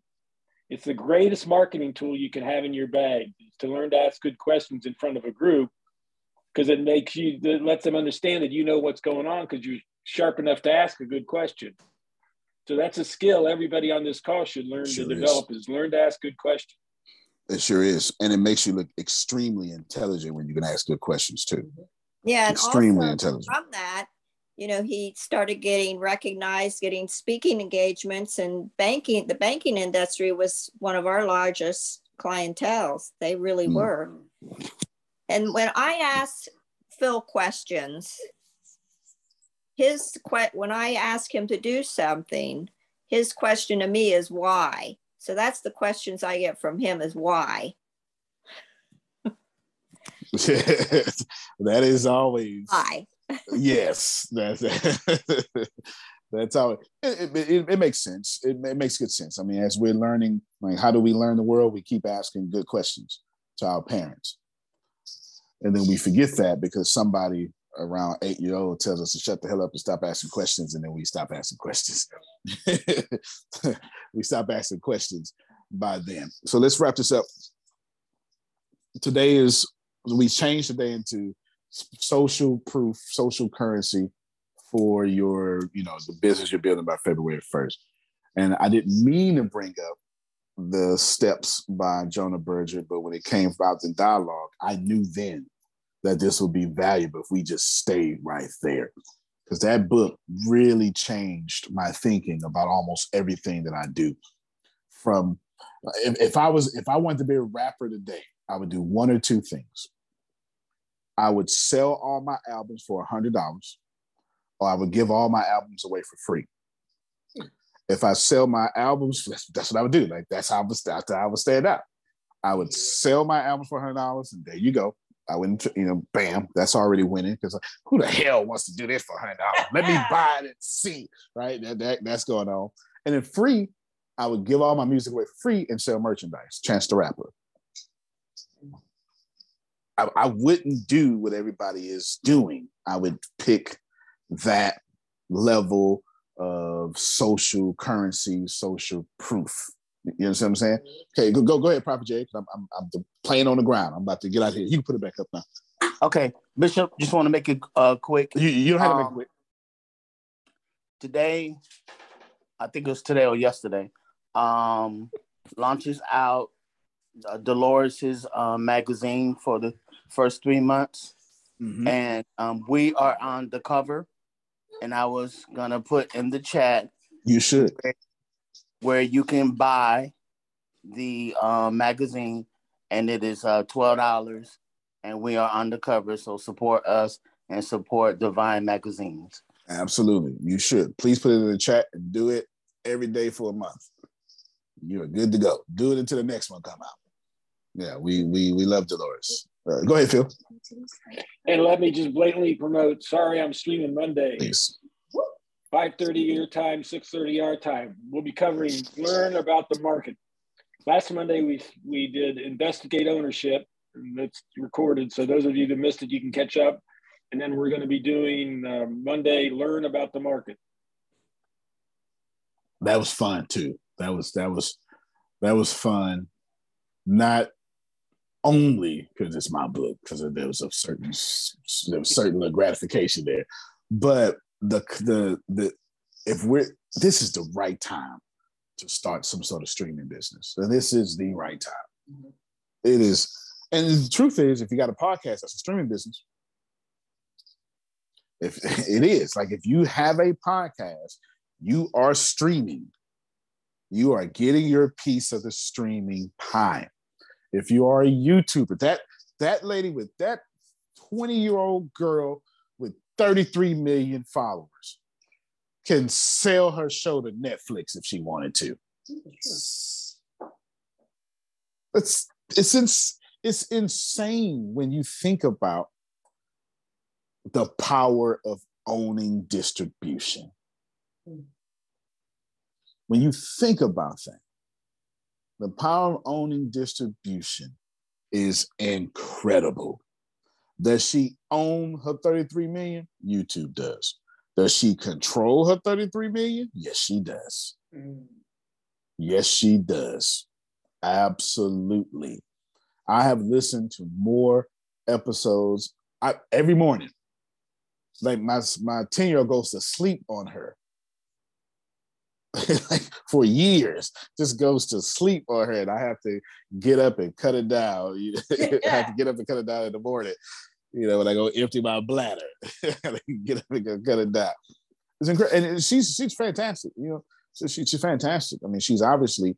It's the greatest marketing tool you can have in your bag to learn to ask good questions in front of a group because it makes you it lets them understand that you know what's going on because you're sharp enough to ask a good question." So that's a skill everybody on this call should learn sure to develop is. is learn to ask good questions. It sure is, and it makes you look extremely intelligent when you can ask good questions too. Yeah, extremely intelligent. From that, you know, he started getting recognized, getting speaking engagements, and banking. The banking industry was one of our largest clientels. They really mm. were. And when I asked Phil questions, his when I ask him to do something, his question to me is why. So that's the questions I get from him is why. that is always why. yes, that's that's how it, it, it, it makes sense. It, it, makes good sense. I mean, as we're learning, like how do we learn the world? We keep asking good questions to our parents, and then we forget that because somebody around eight year old tells us to shut the hell up and stop asking questions, and then we stop asking questions. we stop asking questions by then. So let's wrap this up. Today is we changed today into social proof, social currency for your, you know, the business you're building by February 1st. And I didn't mean to bring up the steps by Jonah Berger, but when it came about the dialogue, I knew then that this would be valuable if we just stayed right there. Because that book really changed my thinking about almost everything that I do. From if, if I was if I wanted to be a rapper today, I would do one or two things. I would sell all my albums for a hundred dollars, or I would give all my albums away for free. Hmm. If I sell my albums, that's, that's what I would do. Like that's how I was that's how I would stand out. I would sell my albums for a hundred dollars, and there you go. I wouldn't, you know, bam, that's already winning because who the hell wants to do this for hundred dollars? Let me buy it and see, right? That, that that's going on. And then free, I would give all my music away for free and sell merchandise. Chance the Rapper. I, I wouldn't do what everybody is doing. I would pick that level of social currency, social proof. You know what I'm saying? Okay, go go, go ahead, Prophet Jay. I'm, I'm, I'm playing on the ground. I'm about to get out here. You can put it back up now. Okay, Bishop, just want to make it uh, quick. You, you don't have um, to make it um, quick. Today, I think it was today or yesterday, um, launches out uh, Dolores' uh, magazine for the first three months, mm-hmm. and um, we are on the cover. And I was gonna put in the chat. You should. Where, where you can buy the uh, magazine, and it is uh, twelve dollars, and we are undercover. So support us and support Divine Magazines. Absolutely, you should. Please put it in the chat and do it every day for a month. You're good to go. Do it until the next one come out. Yeah, we we we love Dolores. Uh, go ahead, Phil. And let me just blatantly promote. Sorry, I'm streaming Monday. Please. 5:30 your time, 6:30 our time. We'll be covering learn about the market. Last Monday we we did investigate ownership. That's recorded, so those of you that missed it, you can catch up. And then we're going to be doing uh, Monday learn about the market. That was fun too. That was that was that was fun. Not only because it's my book, because there was a certain there was certain gratification there, but the the the if we're this is the right time to start some sort of streaming business. So this is the right time. Mm-hmm. It is, and the truth is, if you got a podcast, that's a streaming business. If it is like if you have a podcast, you are streaming. You are getting your piece of the streaming pie. If you are a YouTuber, that that lady with that 20 year old girl 33 million followers can sell her show to Netflix if she wanted to. It's it's ins- it's insane when you think about the power of owning distribution. When you think about that, the power of owning distribution is incredible. Does she own her 33 million? YouTube does. Does she control her 33 million? Yes, she does. Mm. Yes, she does. Absolutely. I have listened to more episodes I, every morning. Like my my 10 year old goes to sleep on her like for years just goes to sleep on her and i have to get up and cut it down i have to get up and cut it down in the morning You know, when I go empty my bladder, get up and go cut it down. It's incredible, and she's she's fantastic. You know, so she, she's fantastic. I mean, she's obviously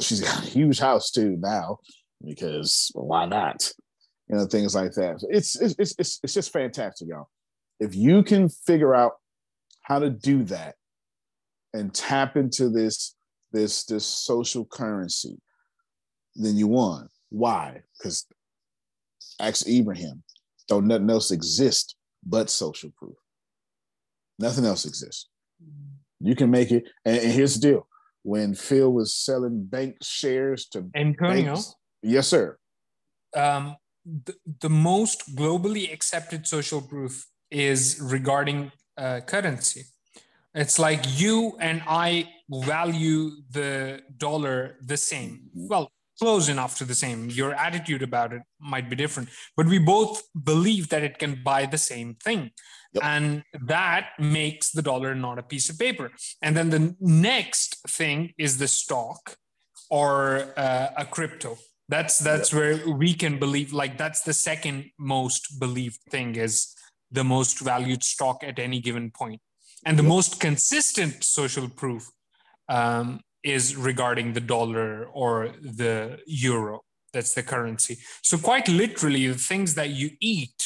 she's got a huge house too now because well, why not? You know, things like that. It's it's it's it's just fantastic, y'all. If you can figure out how to do that and tap into this this this social currency, then you won. Why? Because ask Ibrahim, don't nothing else exist but social proof. Nothing else exists. You can make it. And, and here's the deal: when Phil was selling bank shares to Antonio, banks, yes, sir. Um, the, the most globally accepted social proof is regarding uh, currency. It's like you and I value the dollar the same. Well, close enough to the same. Your attitude about it might be different, but we both believe that it can buy the same thing. Yep. And that makes the dollar not a piece of paper. And then the next thing is the stock or uh, a crypto. That's that's yep. where we can believe like that's the second most believed thing is the most valued stock at any given point. And the most consistent social proof um, is regarding the dollar or the euro. That's the currency. So, quite literally, the things that you eat,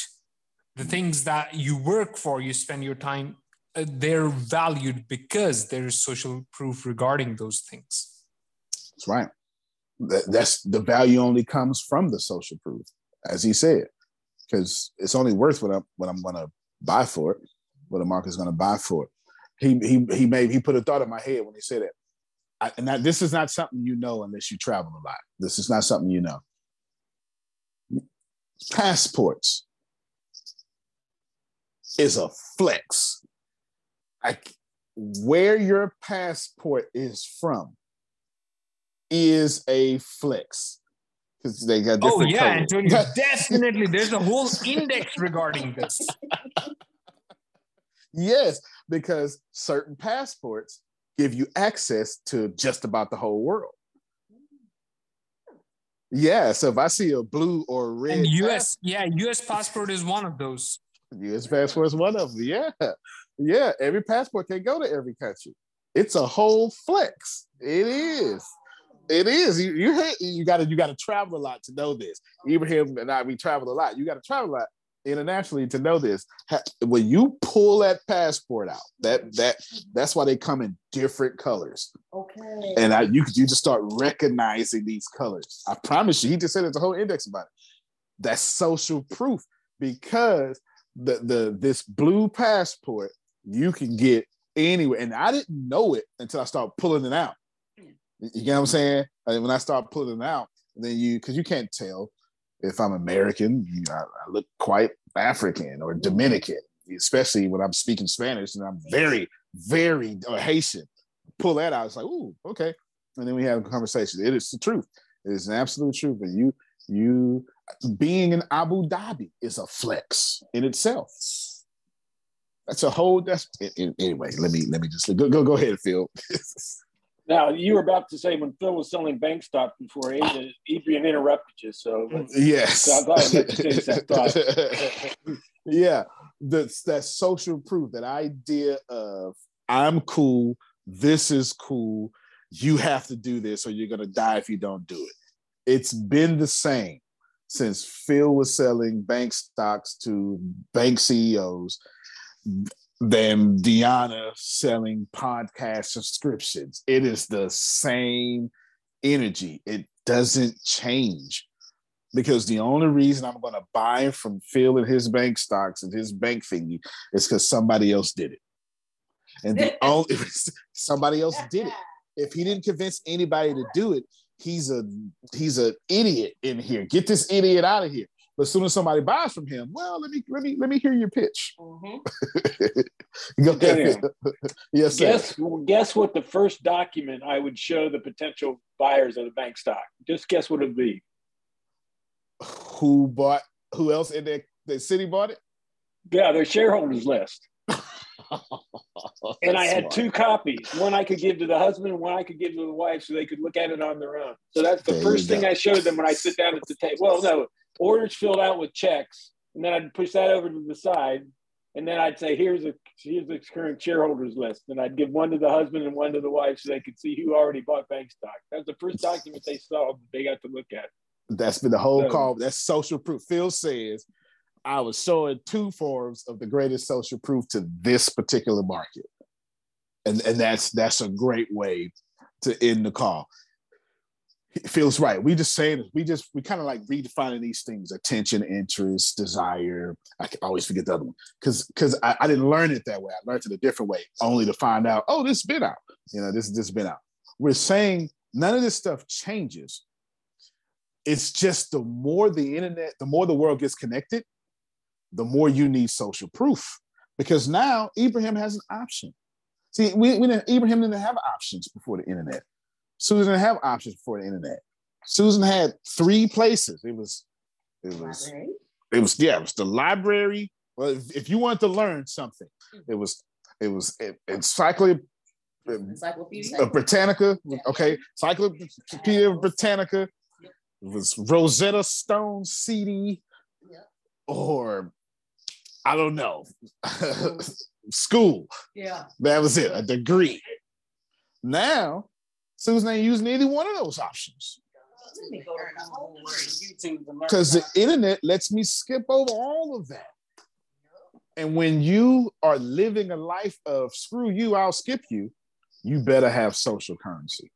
the things that you work for, you spend your time, uh, they're valued because there is social proof regarding those things. That's right. That's the value only comes from the social proof, as he said, because it's only worth what I'm what I'm going to buy for it, what a market's going to buy for it. He he he made he put a thought in my head when he said it. I, and that, this is not something you know unless you travel a lot. This is not something you know. Passports is a flex. I, where your passport is from is a flex because they got oh, different. oh yeah Antonio, definitely there's a whole index regarding this yes because certain passports give you access to just about the whole world. Yeah, so if I see a blue or red, and U.S. yeah, U.S. passport is one of those. U.S. passport is one of them. Yeah, yeah. Every passport can go to every country. It's a whole flex. It is. It is. You you you got to you got to travel a lot to know this. Ibrahim and I we travel a lot. You got to travel a lot internationally to know this. When you pull that passport out, that that that's why they come in different colors. Okay. And I you you just start recognizing these colors. I promise you, he just said there's a whole index about it. That's social proof because the the this blue passport you can get anywhere. And I didn't know it until I started pulling it out. You know what I'm saying? And when I start pulling it out, then you because you can't tell if I'm American, you know, I, I look quite African or mm-hmm. Dominican, especially when I'm speaking Spanish and I'm very, very or Haitian. Pull that out. It's like, ooh, okay. And then we have a conversation. It is the truth. It is an absolute truth. But you, you being in Abu Dhabi is a flex in itself. That's a whole. That's anyway. Let me let me just go go go ahead, Phil. Now you were about to say when Phil was selling bank stock before Adrian interrupted you. So yes, so I'm glad I finish that thought. yeah, that's that social proof, that idea of I'm cool, this is cool, you have to do this or you're gonna die if you don't do it. It's been the same since Phil was selling bank stocks to bank CEOs than Deanna selling podcast subscriptions. It is the same energy. It doesn't change because the only reason I'm going to buy from Phil and his bank stocks and his bank thingy is because somebody else did it. And the only somebody else did it. If he didn't convince anybody to do it, he's a he's an idiot in here. Get this idiot out of here. But as soon as somebody buys from him, well, let me let me let me hear your pitch. Mm-hmm. Go ahead. yes, sir. Guess guess what the first document I would show the potential buyers of the bank stock. Just guess what it'd be. Who bought? Who else in the, the city bought it? Yeah, their shareholders list. and I had smart. two copies. One I could give to the husband, and one I could give to the wife, so they could look at it on their own. So that's the there first thing I showed them when I sit down at the table. Well, no, orders filled out with checks, and then I'd push that over to the side, and then I'd say, "Here's a here's the current shareholders list," and I'd give one to the husband and one to the wife so they could see who already bought bank stock. That's the first document they saw that they got to look at. That's been the whole So- call. That's social proof. Phil says, I was showing two forms of the greatest social proof to this particular market. And, and that's that's a great way to end the call. Phil's right. We just saying we just we kind of like redefining these things: attention, interest, desire. I always forget the other one because because I, I didn't learn it that way. I learned it a different way, only to find out, oh, this been out. You know, this this been out. We're saying none of this stuff changes it's just the more the internet, the more the world gets connected, the more you need social proof. Because now Ibrahim has an option. See, we, we didn't, Ibrahim didn't have options before the internet. Susan didn't have options before the internet. Susan had three places. It was, it was, it was, yeah, it was the library. Well, if, if you wanted to learn something, mm-hmm. it was, it was it, Encyclopedia Encyclopedia. Britannica. Okay, Encyclopedia Britannica. It was Rosetta Stone CD, or I don't know, school. Yeah. That was it, a degree. Now, Susan ain't using either one of those options Let me go to the whole YouTube and learn because the internet lets me skip over all of that. And when you are living a life of screw you, I'll skip you, you better have social currency.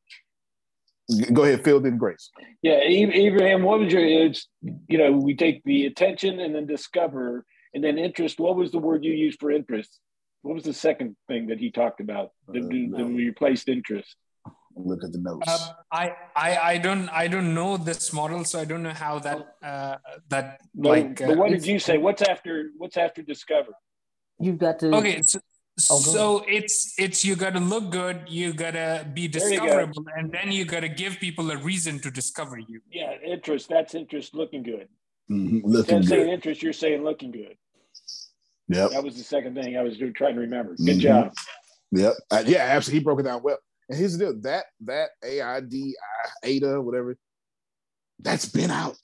Go ahead, Phil, then Grace. Yeah, Abraham, what was your? It's you know we take the attention and then discover and then interest. What was the word you used for interest? What was the second thing that he talked about? The, uh, the, the replaced interest. Look at the notes. Uh, I, I I don't I don't know this model, so I don't know how that uh, that No, like. but uh, what did you say? What's after? What's after discover? You've got to. Okay, so, Oh, so it's it's you got to look good, you got to be There you go. discoverable, and then you got to give people a reason to discover you. Yeah, interest. That's interest. Looking good. Mhm, Instead Looking of saying interest, you're saying looking good. Yep. That was the second thing I was do- trying to remember. Good Mhm. job. Yep. Uh, yeah, absolutely. He broke it down well. And here's the deal: that that AID, ADA, whatever, that's been out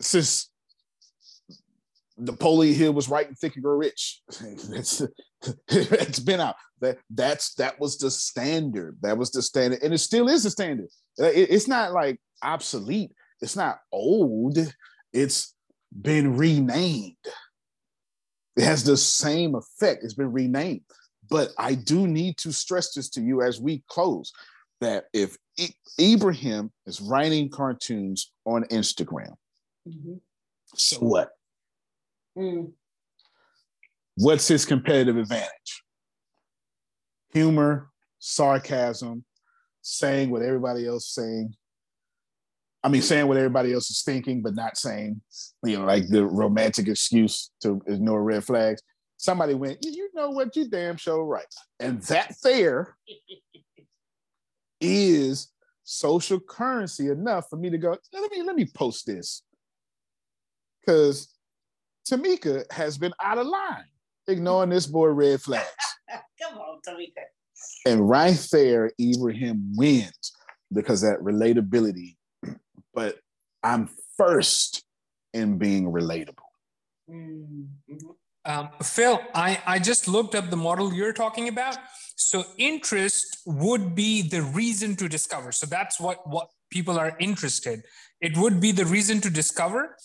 since Napoleon Hill was writing Think and Grow Rich. it's, it's been out. That that's that was the standard. That was the standard, and it still is the standard. Uh, it- it's not like obsolete. It's not old. It's been renamed. It has the same effect. It's been renamed. But I do need to stress this to you as we close that if Ibrahim is writing cartoons on Instagram, Mhm. so what? Mm. What's his competitive advantage? Humor, sarcasm, saying what everybody else is saying. I mean, saying what everybody else is thinking, but not saying, you know, like the romantic excuse to ignore red flags. Somebody went, you know what, you damn sure right. And that there is social currency enough for me to go, let me let me post this. Because Tamika has been out of line, ignoring this boy red flags. Come on, Tamika. And right there, Ibrahim wins because that relatability. But I'm first in being relatable. Mm. Um, Phil, I, I just looked up the model you're talking about. So interest would be the reason to discover. So that's what, what people are interested. It would be the reason to discover.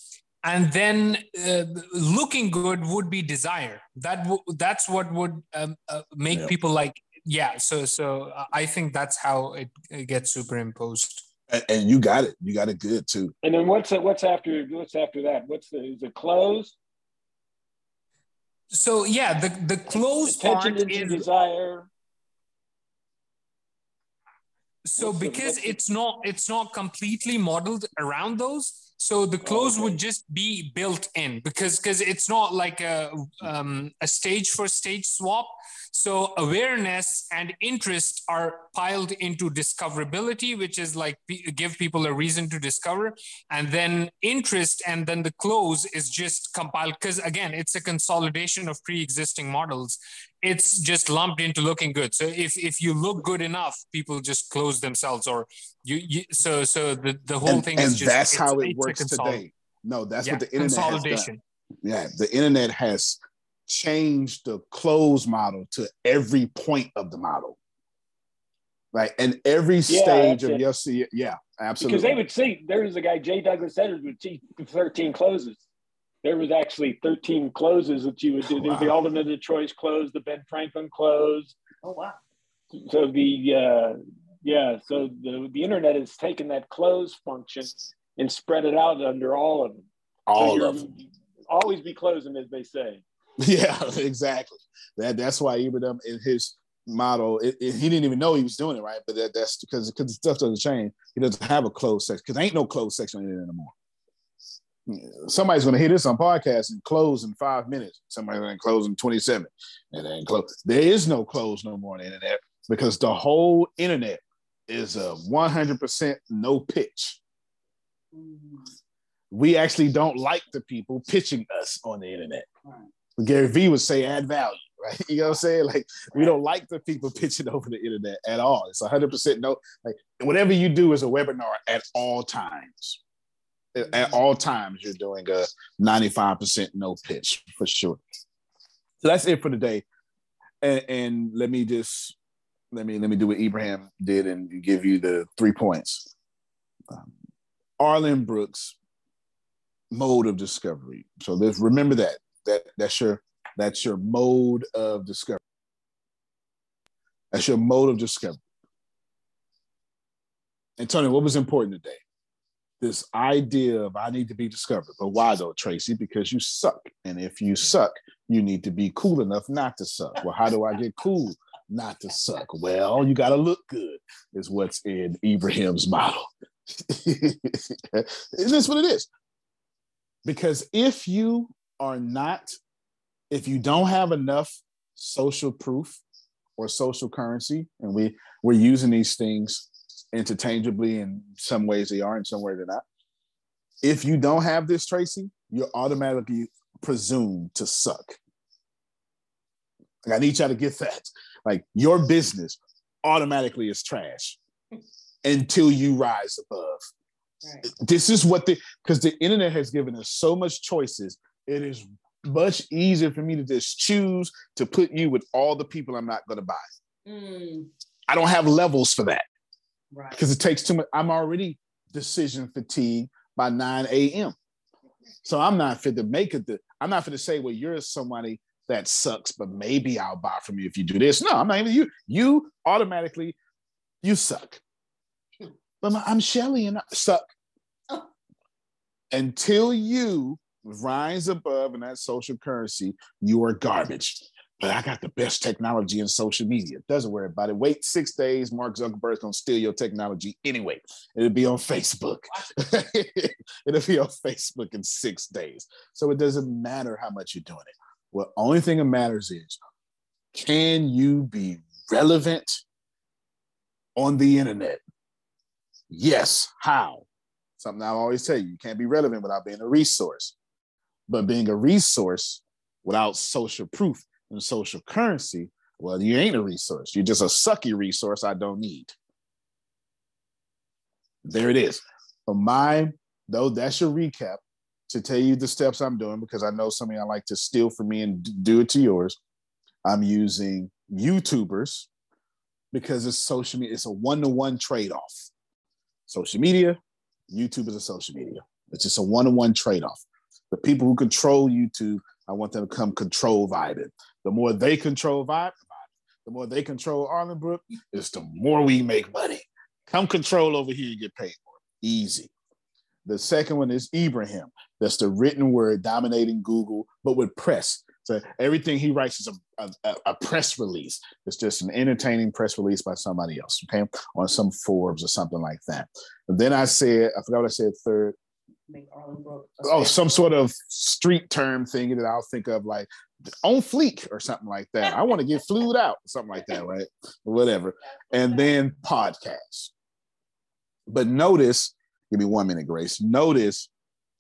And then uh, looking good would be desire. That w- that's what would um, uh, make Yeah. people like, yeah. So so uh, I think that's how it, it gets superimposed. And, and you got it. You got it good too. And then what's what's after what's after that? What's the is it close? So yeah, the the close Attention part is desire. so What's because the- it's not it's not completely modeled around those so the close would just be built in because because it's not like a um, a stage for stage swap. So awareness and interest are piled into discoverability which is like pe- give people a reason to discover. And then interest and then the close is just compiled because again it's a consolidation of pre-existing models it's just lumped into looking good so if if you look good enough people just close themselves or you, you so so the the whole and, thing and is just that's how it works consol- today. No, that's Yeah, what the internet has consolidation. done. Yeah, the internet has changed the close model to every point of the model. Right. and every Yeah, stage that's of it. your yeah, absolutely. Because they would see there was a guy, J. Douglas Edwards, would see 13 closes. There was actually 13 closes that you would do. There's the Wow. Alternate of Choice close, the Ben Franklin close. Oh wow. So the uh, yeah, so the the internet has taken that close function and spread it out under all of them. All you're- of them. Always be closing, as they say. Yeah, exactly. That that's why Ibrahim in his model, it, it- he didn't even know he was doing it right, but that, that's because because stuff doesn't change. He doesn't have a closed section because ain't no closed section on the internet anymore. Somebody's gonna hear this on podcast and close in five minutes. Somebody's gonna close in 27 and then close. There is no close no more on the internet because the whole internet is a 100% no pitch. Mm-hmm. We actually don't like the people pitching us on the internet. Gary Vee would say add value, right? You know what I'm saying? Like we don't like the people pitching over the internet at all. It's 100% no. Like whatever you do is a webinar at all times. At- all times, you're doing a 95% no pitch for sure. So that's it for today. And, and let me just let me let me do what Ibrahim did and give you the three points. Um, Arlen Brooks mode of discovery. So let's remember that. That that's your that's your mode of discovery. That's your mode of discovery. And Tony, what was important today? This idea of I need to be discovered. But why though, Tracy? Because you suck. And if you suck, you need to be cool enough not to suck. Well, how do I get cool not to suck? Well, you got to look good, is what's in Ibrahim's model. is what it is. Because if you are not, if you don't have enough social proof or social currency, and we we're using these things interchangeably in some ways they are, in some ways they're not. If you don't have this, Tracy, you're automatically presumed to suck. Like, I need y'all to get that. Like your business automatically is trash until you rise above. This is what the because the internet has given us so much choices. It is much easier for me to just choose to put you with all the people I'm not going to buy. Mm, I don't have levels for that right. because it takes too much. I'm already decision fatigue by 9 a.m. So I'm not fit to make it. The, I'm not fit to say, well, you're somebody that sucks, but maybe I'll buy from you if you do this. No, I'm not even you. You automatically, you suck. But my- I'm Shelly and I suck. Until you rise above in that social currency, you are garbage. But I got the best technology in social media. Doesn't worry about it. Wait six days. Mark Zuckerberg's gonna steal your technology anyway. It'll be on Facebook. It'll be on Facebook in six days. So it doesn't matter how much you're doing it. Well, only thing that matters is can you be relevant on the internet? Yes. How? Something I always tell you, you can't be relevant without being a resource. But being a resource without social proof and social currency, well, you ain't a resource. You're just a sucky resource I don't need. There it is. For my, though, that's your recap to tell you the steps I'm doing because I know some of y'all like to steal from me and do it to yours. I'm using YouTubers because it's social media, it's a one-to-one trade-off. Social media, YouTube is a social media. It's just a one-to-one trade-off. The people who control YouTube, I want them to come control Vibin. The more they control Vibe, the more they control Arlen Brook, is the more we make money. Come control over here, you get paid more. Easy. The second one is Ibrahim. That's the written word dominating Google, but with press. So everything he writes is a, a, a press release. It's just an entertaining press release by somebody else, okay? On some Forbes or something like that. And then I said, I forgot what I said third. Make Arlen Brook. Oh, some sort of street term thing that I'll think of like on fleek or something like that. I want to get flued out, something like that, right? Whatever. And then podcast. But notice, give me one minute, Grace. Notice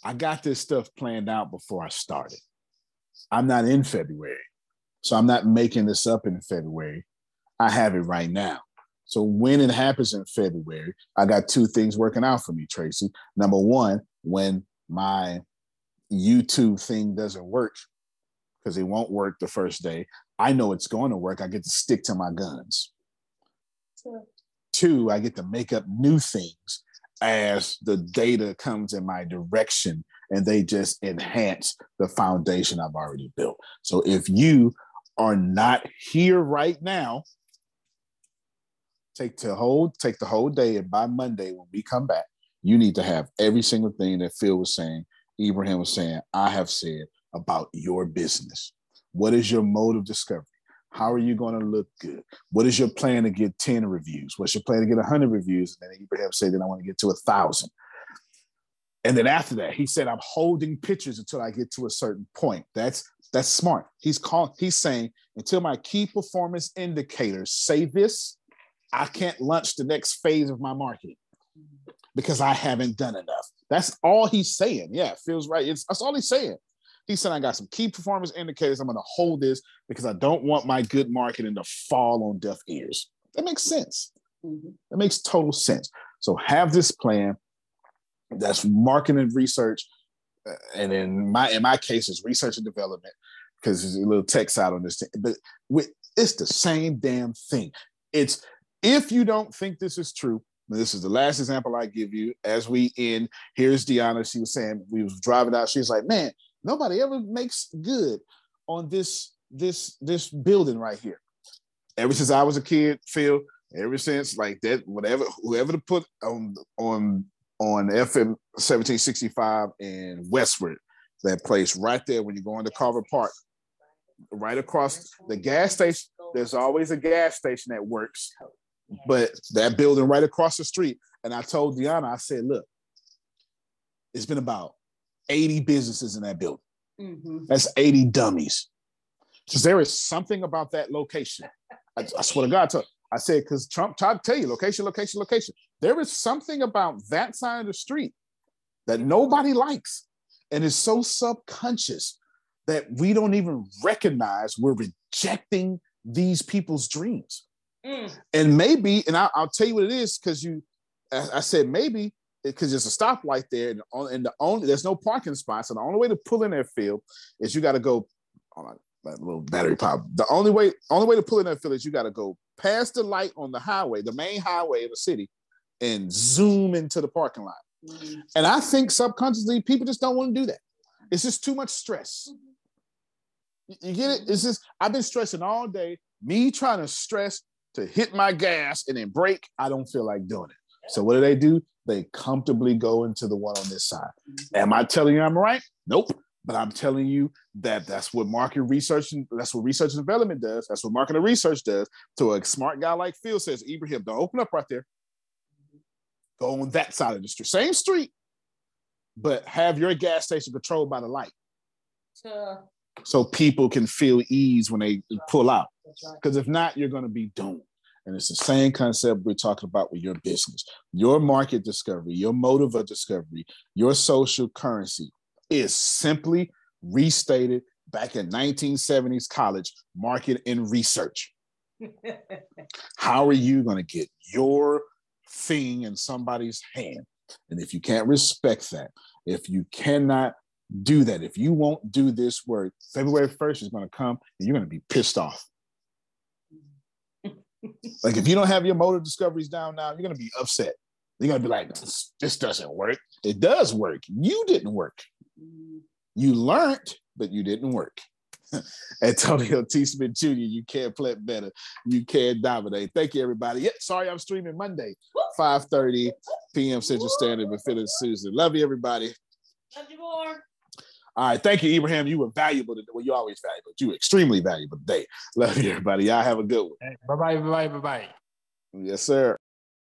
I got this stuff planned out before I started. I'm not in February. So I'm not making this up in February. I have it right now. So when it happens in February, I got two things working out for me, Tracy. Number one, when my YouTube thing doesn't work because it won't work the first day. I know it's going to work. I get to stick to my guns. Sure. Two, I get to make up new things as the data comes in my direction and they just enhance the foundation I've already built. So if you are not here right now, take the whole take the whole day, and by Monday when we come back, you need to have every single thing that Phil was saying, Ibrahim was saying, I have said about your business. What is your mode of discovery? How are you going to look good? What is your plan to get 10 reviews? What's your plan to get 100 reviews? And then Ibrahim said that I want to get to a thousand. And then after that, he said, I'm holding pictures until I get to a certain point. That's that's smart. He's called, he's saying, until my key performance indicators say this, I can't launch the next phase of my marketing because I haven't done enough. That's all he's saying. Yeah, feels right. It's, that's all he's saying. He said, I got some key performance indicators. I'm going to hold this because I don't want my good marketing to fall on deaf ears. That makes sense. Mm-hmm. That makes total sense. So have this plan that's marketing research, uh, and in my in my case, it's research and development because there's a little tech side on this. Thing. But with, it's the same damn thing. It's if you don't think this is true, this is the last example I give you. As we end, here's Deanna. She was saying we was driving out. She's like, man, nobody ever makes good on this this this building right here. Ever since I was a kid, Phil. Ever since like that, whatever whoever to put on on on FM 1765 in Westward, that place right there when you go into Carver Park, right across the gas station. There's always a gas station that works, but that building right across the street. And I told Deanna, I said, look, it's been about 80 businesses in that building. Mm-hmm. That's 80 dummies. Because there is something about that location. I, I swear to God, I said, because Trump tried to tell you location, location, location. There is something about that side of the street that nobody likes and is so subconscious that we don't even recognize we're rejecting these people's dreams. Mm. And maybe, and I, will tell you what it is because you, I, said maybe because there's a stoplight there, and, on, and the only there's no parking spots, and the only way to pull in that field is you got to go. On, that little battery pop. The only way, only way to pull in that field is you got to go past the light on the highway, the main highway of the city, and zoom into the parking lot. Mm-hmm. And I think subconsciously people just don't want to do that. It's just too much stress. You get it? It's just I've been stressing all day. Me trying to stress to hit my gas and then brake, I don't feel like doing it. So what do they do? They comfortably go into the one on this side. Mm-hmm. Am I telling you I'm right? Nope. But I'm telling you that that's what market research and that's what research and development does. That's what market research does. To a smart guy like Phil says, Ibrahim, don't open up right there. Go on that side of the street, same street, but have your gas station controlled by the light. So people can feel ease when they pull out. Because if not, you're going to be doomed. And it's the same concept we're talking about with your business. Your market discovery, your motive of discovery, your social currency is simply restated back in 1970s college market and research. How are you going to get your thing in somebody's hand? And if you can't respect that, if you cannot do that, if you won't do this work, February 1st is going to come and you're going to be pissed off. Like if you don't have your motor discoveries down now, you're to be upset. You're to be like, this doesn't work. It does work. You didn't work. You learned, but you didn't work. Antonio T. Smith Jr., you can't play better. You can't dominate. Thank you, everybody. Yeah, sorry I'm streaming Monday, 5.30 p.m. Central Standard with Phil and Susan. Love you, everybody. Love you more. All right. Thank you, Ibrahim. You were valuable today. Well, you're always valuable. You were extremely valuable today. Love you, everybody. Y'all have a good one. Bye-bye, bye-bye, bye-bye. Yes, sir.